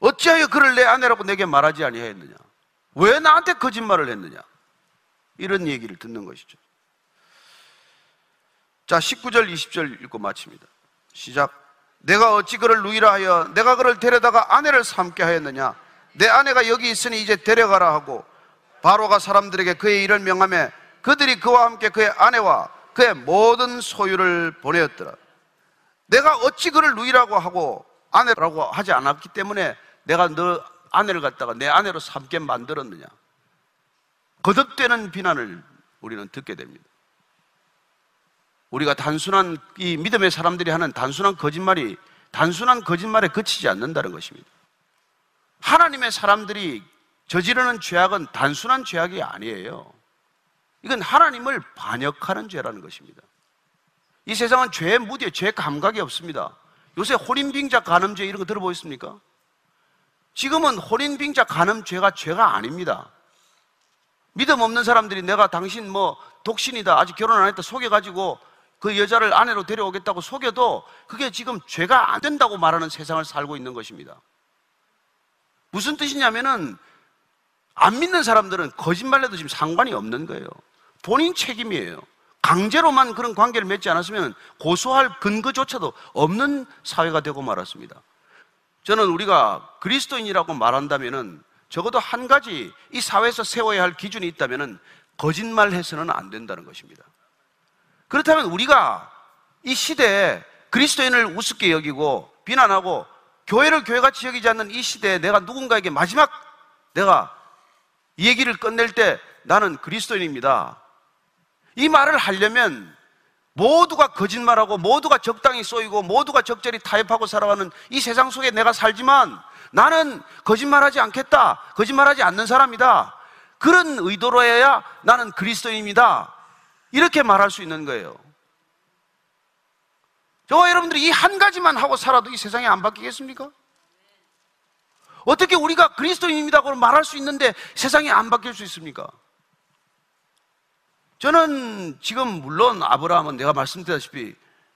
어찌하여 그를 내 아내라고 내게 말하지 아니하였느냐? 왜 나한테 거짓말을 했느냐? 이런 얘기를 듣는 것이죠. 자, 19절, 20절 읽고 마칩니다. 시작. 내가 어찌 그를 누이라 하여 내가 그를 데려다가 아내를 삼게 하였느냐? 내 아내가 여기 있으니 이제 데려가라 하고 바로가 사람들에게 그의 일을 명함에 그들이 그와 함께 그의 아내와 그의 모든 소유를 보내었더라. 내가 어찌 그를 누이라고 하고 아내라고 하지 않았기 때문에 내가 너 아내를 갖다가 내 아내로 삼게 만들었느냐. 거듭되는 비난을 우리는 듣게 됩니다. 우리가 단순한 이 믿음의 사람들이 하는 단순한 거짓말이 단순한 거짓말에 그치지 않는다는 것입니다. 하나님의 사람들이 저지르는 죄악은 단순한 죄악이 아니에요. 이건 하나님을 반역하는 죄라는 것입니다. 이 세상은 죄의 무디에 죄 감각이 없습니다. 요새 혼인빙자 간음죄 이런 거 들어보셨습니까? 지금은 혼인빙자 간음죄가 죄가 아닙니다. 믿음 없는 사람들이 내가 당신 뭐 독신이다 아직 결혼 안 했다 속여가지고 그 여자를 아내로 데려오겠다고 속여도 그게 지금 죄가 안 된다고 말하는 세상을 살고 있는 것입니다. 무슨 뜻이냐면은 안 믿는 사람들은 거짓말해도 지금 상관이 없는 거예요. 본인 책임이에요. 강제로만 그런 관계를 맺지 않았으면 고소할 근거조차도 없는 사회가 되고 말았습니다. 저는 우리가 그리스도인이라고 말한다면은 적어도 한 가지 이 사회에서 세워야 할 기준이 있다면은 거짓말해서는 안 된다는 것입니다. 그렇다면 우리가 이 시대에 그리스도인을 우습게 여기고 비난하고 교회를 교회같이 여기지 않는 이 시대에 내가 누군가에게 마지막 내가 이 얘기를 끝낼 때 나는 그리스도인입니다. 이 말을 하려면 모두가 거짓말하고 모두가 적당히 쏘이고 모두가 적절히 타협하고 살아가는 이 세상 속에 내가 살지만 나는 거짓말하지 않겠다. 거짓말하지 않는 사람이다. 그런 의도로 해야 나는 그리스도인입니다. 이렇게 말할 수 있는 거예요. 저와 여러분들이 이 한 가지만 하고 살아도 이 세상이 안 바뀌겠습니까? 어떻게 우리가 그리스도인입니다고 말할 수 있는데 세상이 안 바뀔 수 있습니까? 저는 지금 물론 아브라함은 내가 말씀드렸다시피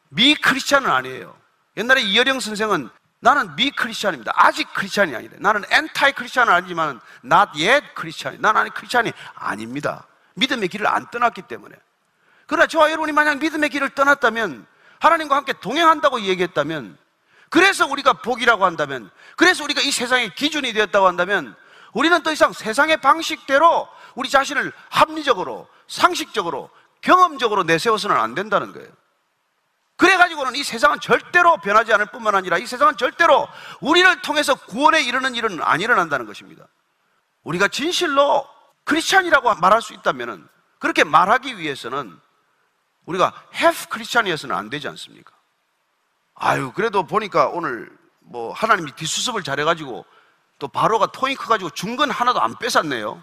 미 크리스찬은 아니에요. 옛날에 이여령 선생은 나는 미 크리스찬입니다. 아직 크리스찬이 아니래. 나는 엔타이 크리스찬은 아니지만 not yet 크리스찬이. 나는 아직 크리스찬이 아닙니다. 믿음의 길을 안 떠났기 때문에. 그러나 저와 여러분이 만약 믿음의 길을 떠났다면 하나님과 함께 동행한다고 얘기했다면 그래서 우리가 복이라고 한다면, 그래서 우리가 이 세상의 기준이 되었다고 한다면, 우리는 더 이상 세상의 방식대로 우리 자신을 합리적으로, 상식적으로, 경험적으로 내세워서는 안 된다는 거예요. 그래가지고는 이 세상은 절대로 변하지 않을 뿐만 아니라 이 세상은 절대로 우리를 통해서 구원에 이르는 일은 안 일어난다는 것입니다. 우리가 진실로 크리스찬이라고 말할 수 있다면 그렇게 말하기 위해서는 우리가 half 크리스찬이어서는 안 되지 않습니까? 아유, 그래도 보니까 오늘 뭐 하나님이 뒷수습을 잘해가지고 또 바로가 토잉 커가지고 중근 하나도 안 뺏었네요.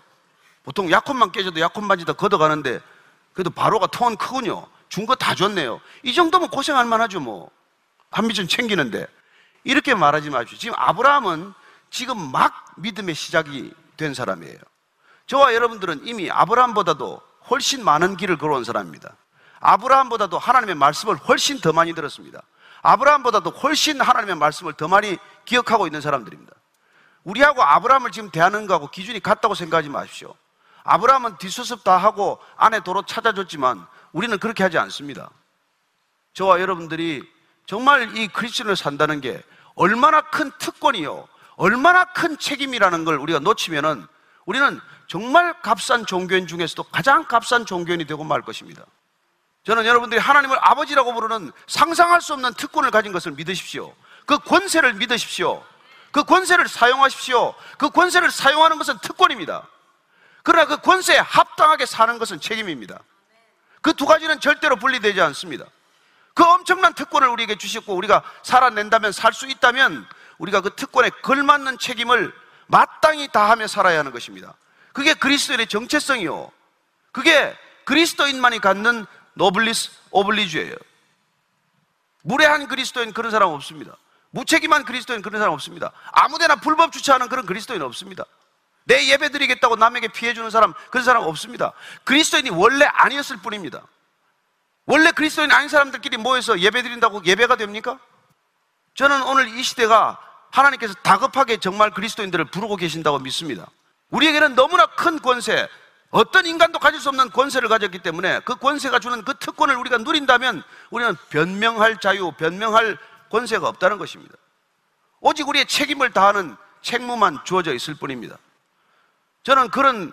보통 약혼만 깨져도 약혼 반지 다 걷어가는데 그래도 바로가 통은 크군요. 준 거 다 줬네요. 이 정도면 고생할 만하죠, 뭐. 한미좀 챙기는데. 이렇게 말하지 마십시오. 지금 아브라함은 지금 막 믿음의 시작이 된 사람이에요. 저와 여러분들은 이미 아브라함보다도 훨씬 많은 길을 걸어온 사람입니다. 아브라함보다도 하나님의 말씀을 훨씬 더 많이 들었습니다. 아브라함보다도 훨씬 하나님의 말씀을 더 많이 기억하고 있는 사람들입니다. 우리하고 아브라함을 지금 대하는 거하고 기준이 같다고 생각하지 마십시오. 아브라함은 뒷수습 다 하고 안에 도로 찾아줬지만 우리는 그렇게 하지 않습니다. 저와 여러분들이 정말 이 크리스천을 산다는 게 얼마나 큰 특권이요. 얼마나 큰 책임이라는 걸 우리가 놓치면은 우리는 정말 값싼 종교인 중에서도 가장 값싼 종교인이 되고 말 것입니다. 저는 여러분들이 하나님을 아버지라고 부르는 상상할 수 없는 특권을 가진 것을 믿으십시오. 그 권세를 믿으십시오. 그 권세를 사용하십시오. 그 권세를 사용하는 것은 특권입니다. 그러나 그 권세에 합당하게 사는 것은 책임입니다. 그 두 가지는 절대로 분리되지 않습니다. 그 엄청난 특권을 우리에게 주셨고 우리가 살아낸다면 살 수 있다면 우리가 그 특권에 걸맞는 책임을 마땅히 다하며 살아야 하는 것입니다. 그게 그리스도인의 정체성이요. 그게 그리스도인만이 갖는 노블리스 오블리주예요. 무례한 그리스도인 그런 사람 없습니다. 무책임한 그리스도인 그런 사람 없습니다. 아무데나 불법 주차하는 그런 그리스도인 없습니다. 내 예배 드리겠다고 남에게 피해 주는 사람 그런 사람 없습니다. 그리스도인이 원래 아니었을 뿐입니다. 원래 그리스도인 아닌 사람들끼리 모여서 예배 드린다고 예배가 됩니까? 저는 오늘 이 시대가 하나님께서 다급하게 정말 그리스도인들을 부르고 계신다고 믿습니다. 우리에게는 너무나 큰 권세, 어떤 인간도 가질 수 없는 권세를 가졌기 때문에 그 권세가 주는 그 특권을 우리가 누린다면 우리는 변명할 자유, 변명할 권세가 없다는 것입니다. 오직 우리의 책임을 다하는 책무만 주어져 있을 뿐입니다. 저는 그런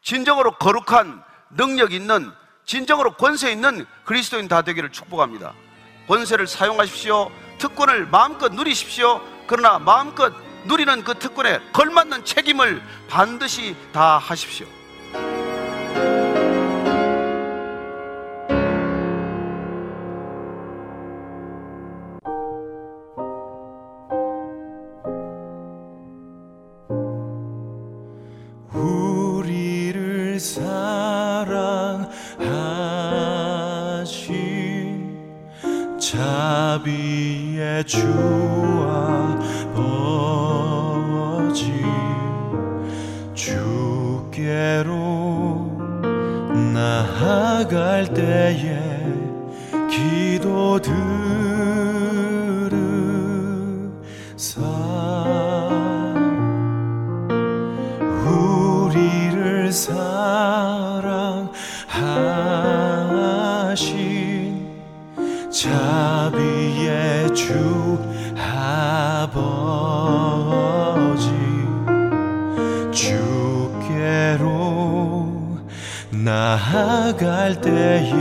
진정으로 거룩한 능력 있는 진정으로 권세 있는 그리스도인 다 되기를 축복합니다. 권세를 사용하십시오. 특권을 마음껏 누리십시오. 그러나 마음껏 누리는 그 특권에 걸맞는 책임을 반드시 다 하십시오. 나아갈 때에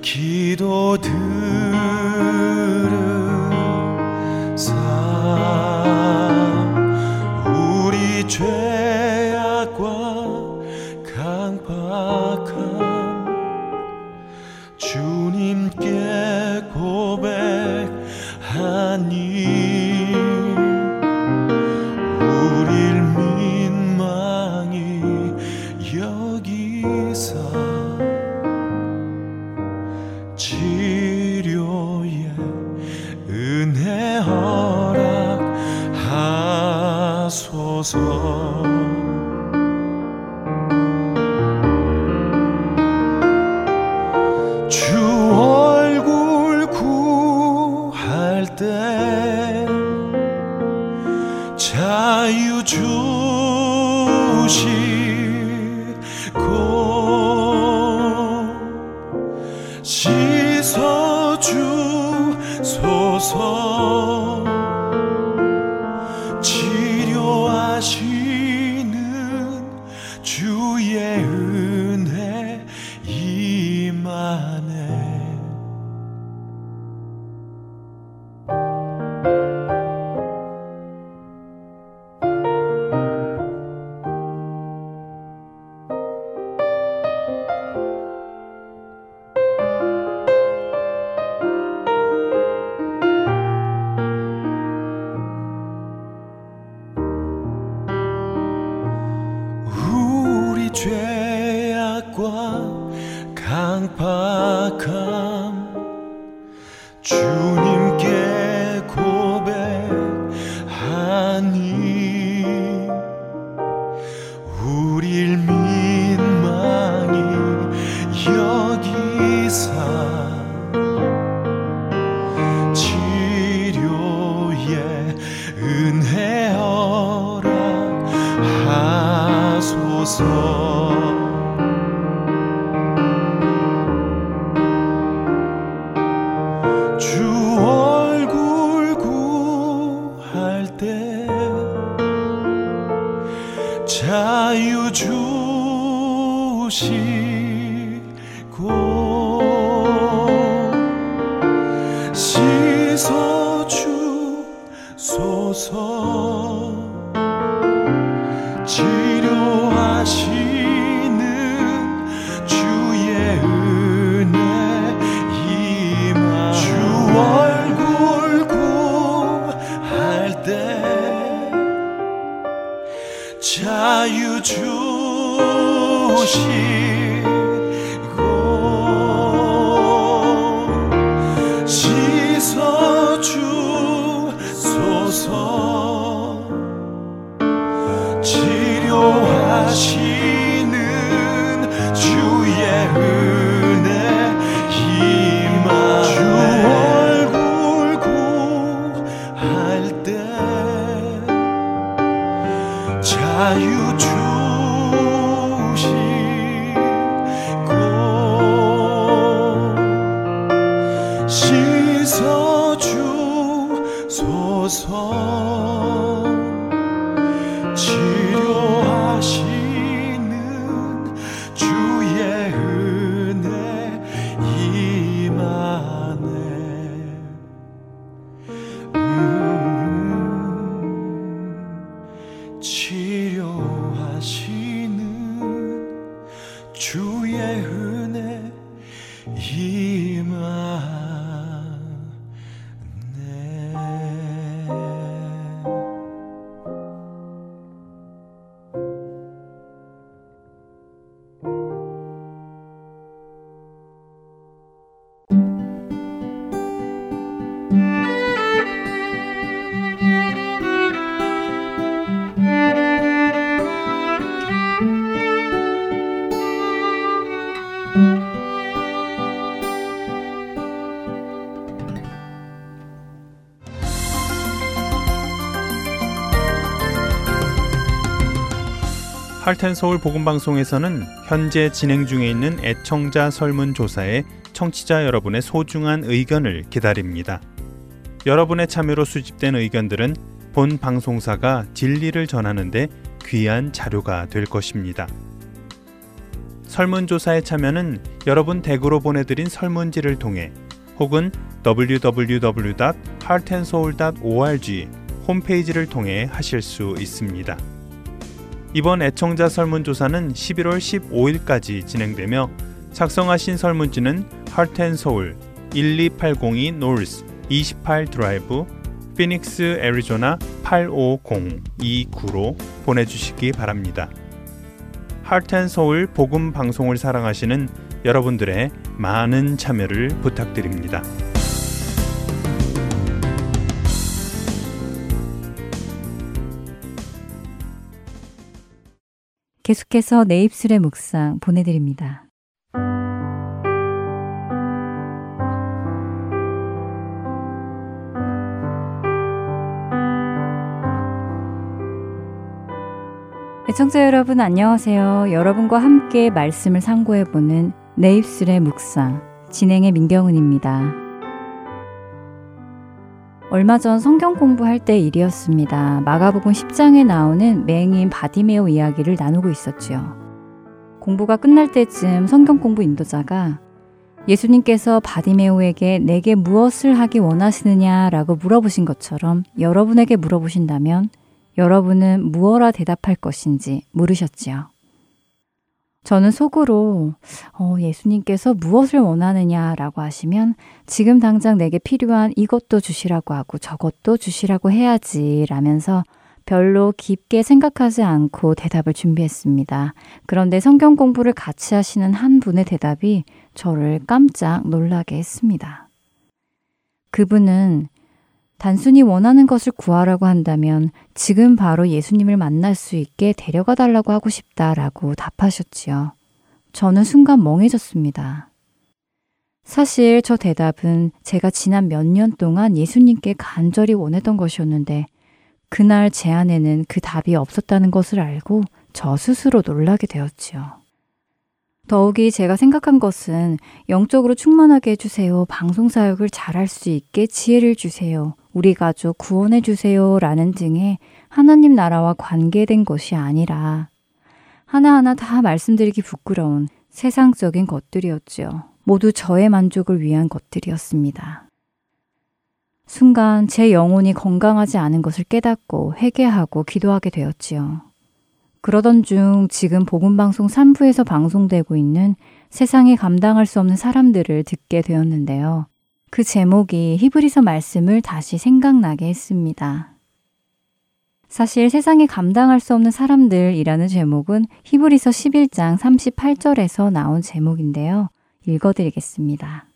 기도들을 사 우리 죄 주 할텐 서울 복음 방송에서는 현재 진행 중에 있는 애청자 설문 조사에 청취자 여러분의 소중한 의견을 기다립니다. 여러분의 참여로 수집된 의견들은 본 방송사가 진리를 전하는데 귀한 자료가 될 것입니다. 설문조사에 참여는 여러분 댁으로 보내드린 설문지를 통해 혹은 www.heartandsoul.org 홈페이지를 통해 하실 수 있습니다. 이번 애청자 설문조사는 11월 15일까지 진행되며 작성하신 설문지는 Heart and Soul 12802 North 28 드라이브 피닉스 애리조나 85029로 보내주시기 바랍니다. Heart and Soul 복음 방송을 사랑하시는 여러분들의 많은 참여를 부탁드립니다. 계속해서 내 입술의 묵상 보내드립니다. 애청자 여러분 안녕하세요. 여러분과 함께 말씀을 상고해보는 내 입술의 묵상 진행의 민경은입니다. 얼마 전 성경 공부할 때 일이었습니다. 마가복음 10장에 나오는 맹인 바디메오 이야기를 나누고 있었지요. 공부가 끝날 때쯤 성경 공부 인도자가 예수님께서 바디메오에게 내게 무엇을 하기 원하시느냐라고 물어보신 것처럼 여러분에게 물어보신다면 여러분은 무엇라 대답할 것인지 물으셨지요. 저는 속으로 어, 예수님께서 무엇을 원하느냐라고 하시면 지금 당장 내게 필요한 이것도 주시라고 하고 저것도 주시라고 해야지 라면서 별로 깊게 생각하지 않고 대답을 준비했습니다. 그런데 성경 공부를 같이 하시는 한 분의 대답이 저를 깜짝 놀라게 했습니다. 그분은 단순히 원하는 것을 구하라고 한다면 지금 바로 예수님을 만날 수 있게 데려가 달라고 하고 싶다라고 답하셨지요. 저는 순간 멍해졌습니다. 사실 저 대답은 제가 지난 몇 년 동안 예수님께 간절히 원했던 것이었는데 그날 제 안에는 그 답이 없었다는 것을 알고 저 스스로 놀라게 되었지요. 더욱이 제가 생각한 것은 영적으로 충만하게 해주세요. 방송사역을 잘할 수 있게 지혜를 주세요. 우리 가족 구원해 주세요. 라는 등의 하나님 나라와 관계된 것이 아니라 하나하나 다 말씀드리기 부끄러운 세상적인 것들이었지요. 모두 저의 만족을 위한 것들이었습니다. 순간 제 영혼이 건강하지 않은 것을 깨닫고 회개하고 기도하게 되었지요. 그러던 중 지금 복음방송 3부에서 방송되고 있는 세상에 감당할 수 없는 사람들을 듣게 되었는데요. 그 제목이 히브리서 말씀을 다시 생각나게 했습니다. 사실 세상에 감당할 수 없는 사람들이라는 제목은 히브리서 11장 38절에서 나온 제목인데요. 읽어드리겠습니다.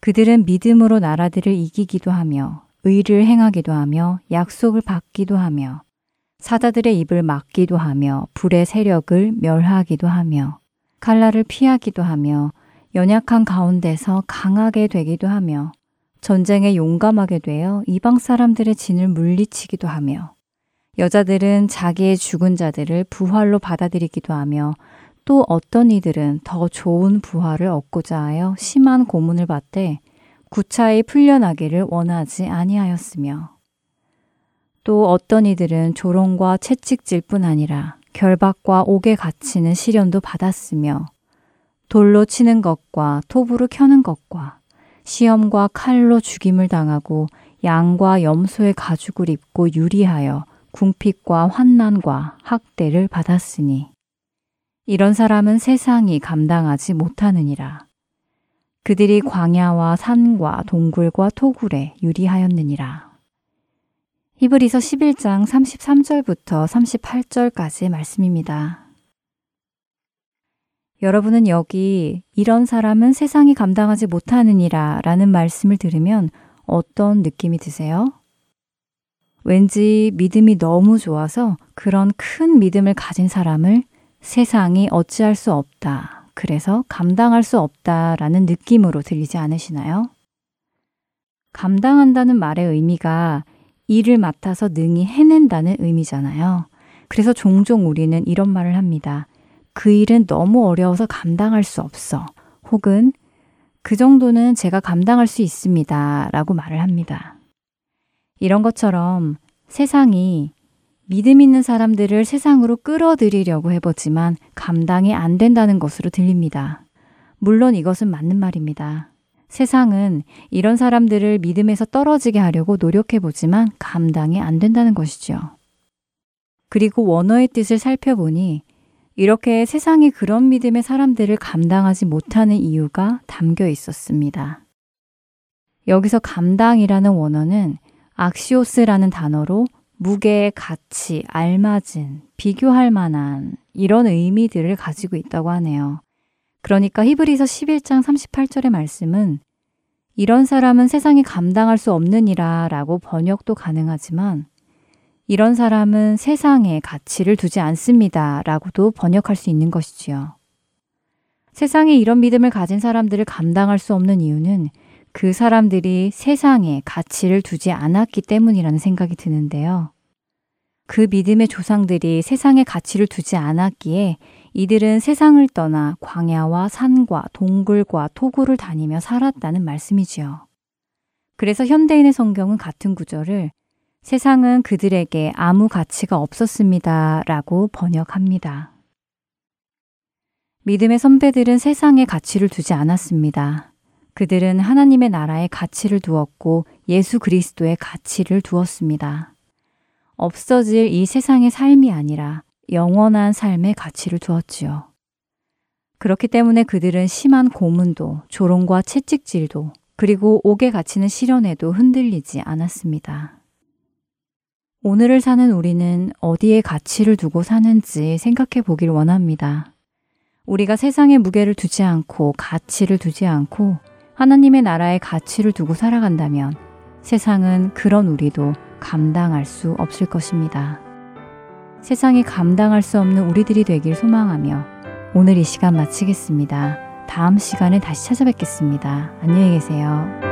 그들은 믿음으로 나라들을 이기기도 하며 의를 행하기도 하며 약속을 받기도 하며 사자들의 입을 막기도 하며 불의 세력을 멸하기도 하며 칼날을 피하기도 하며 연약한 가운데서 강하게 되기도 하며 전쟁에 용감하게 되어 이방 사람들의 진을 물리치기도 하며 여자들은 자기의 죽은 자들을 부활로 받아들이기도 하며 또 어떤 이들은 더 좋은 부활을 얻고자 하여 심한 고문을 받되 구차히 풀려나기를 원하지 아니하였으며 또 어떤 이들은 조롱과 채찍질 뿐 아니라 결박과 옥에 갇히는 시련도 받았으며 돌로 치는 것과 톱으로 켜는 것과 시험과 칼로 죽임을 당하고 양과 염소의 가죽을 입고 유리하여 궁핍과 환난과 학대를 받았으니 이런 사람은 세상이 감당하지 못하느니라. 그들이 광야와 산과 동굴과 토굴에 유리하였느니라. 히브리서 11장 33절부터 38절까지 말씀입니다. 여러분은 여기 이런 사람은 세상이 감당하지 못하느니라 라는 말씀을 들으면 어떤 느낌이 드세요? 왠지 믿음이 너무 좋아서 그런 큰 믿음을 가진 사람을 세상이 어찌할 수 없다. 그래서 감당할 수 없다 라는 느낌으로 들리지 않으시나요? 감당한다는 말의 의미가 일을 맡아서 능히 해낸다는 의미잖아요. 그래서 종종 우리는 이런 말을 합니다. 그 일은 너무 어려워서 감당할 수 없어. 혹은 그 정도는 제가 감당할 수 있습니다. 라고 말을 합니다. 이런 것처럼 세상이 믿음 있는 사람들을 세상으로 끌어들이려고 해보지만 감당이 안 된다는 것으로 들립니다. 물론 이것은 맞는 말입니다. 세상은 이런 사람들을 믿음에서 떨어지게 하려고 노력해보지만 감당이 안 된다는 것이죠. 그리고 원어의 뜻을 살펴보니 이렇게 세상이 그런 믿음의 사람들을 감당하지 못하는 이유가 담겨 있었습니다. 여기서 감당이라는 원어는 악시오스라는 단어로 무게, 가치, 알맞은, 비교할 만한 이런 의미들을 가지고 있다고 하네요. 그러니까 히브리서 11장 38절의 말씀은 이런 사람은 세상이 감당할 수 없느니라 라고 번역도 가능하지만 이런 사람은 세상에 가치를 두지 않습니다 라고도 번역할 수 있는 것이지요. 세상에 이런 믿음을 가진 사람들을 감당할 수 없는 이유는 그 사람들이 세상에 가치를 두지 않았기 때문이라는 생각이 드는데요. 그 믿음의 조상들이 세상에 가치를 두지 않았기에 이들은 세상을 떠나 광야와 산과 동굴과 토굴을 다니며 살았다는 말씀이지요. 그래서 현대인의 성경은 같은 구절을 세상은 그들에게 아무 가치가 없었습니다. 라고 번역합니다. 믿음의 선배들은 세상에 가치를 두지 않았습니다. 그들은 하나님의 나라에 가치를 두었고 예수 그리스도의 가치를 두었습니다. 없어질 이 세상의 삶이 아니라 영원한 삶의 가치를 두었지요. 그렇기 때문에 그들은 심한 고문도, 조롱과 채찍질도, 그리고 옥에 갇히는 시련에도 흔들리지 않았습니다. 오늘을 사는 우리는 어디에 가치를 두고 사는지 생각해 보길 원합니다. 우리가 세상의 무게를 두지 않고 가치를 두지 않고 하나님의 나라의 가치를 두고 살아간다면 세상은 그런 우리도 감당할 수 없을 것입니다. 세상이 감당할 수 없는 우리들이 되길 소망하며 오늘 이 시간 마치겠습니다. 다음 시간에 다시 찾아뵙겠습니다. 안녕히 계세요.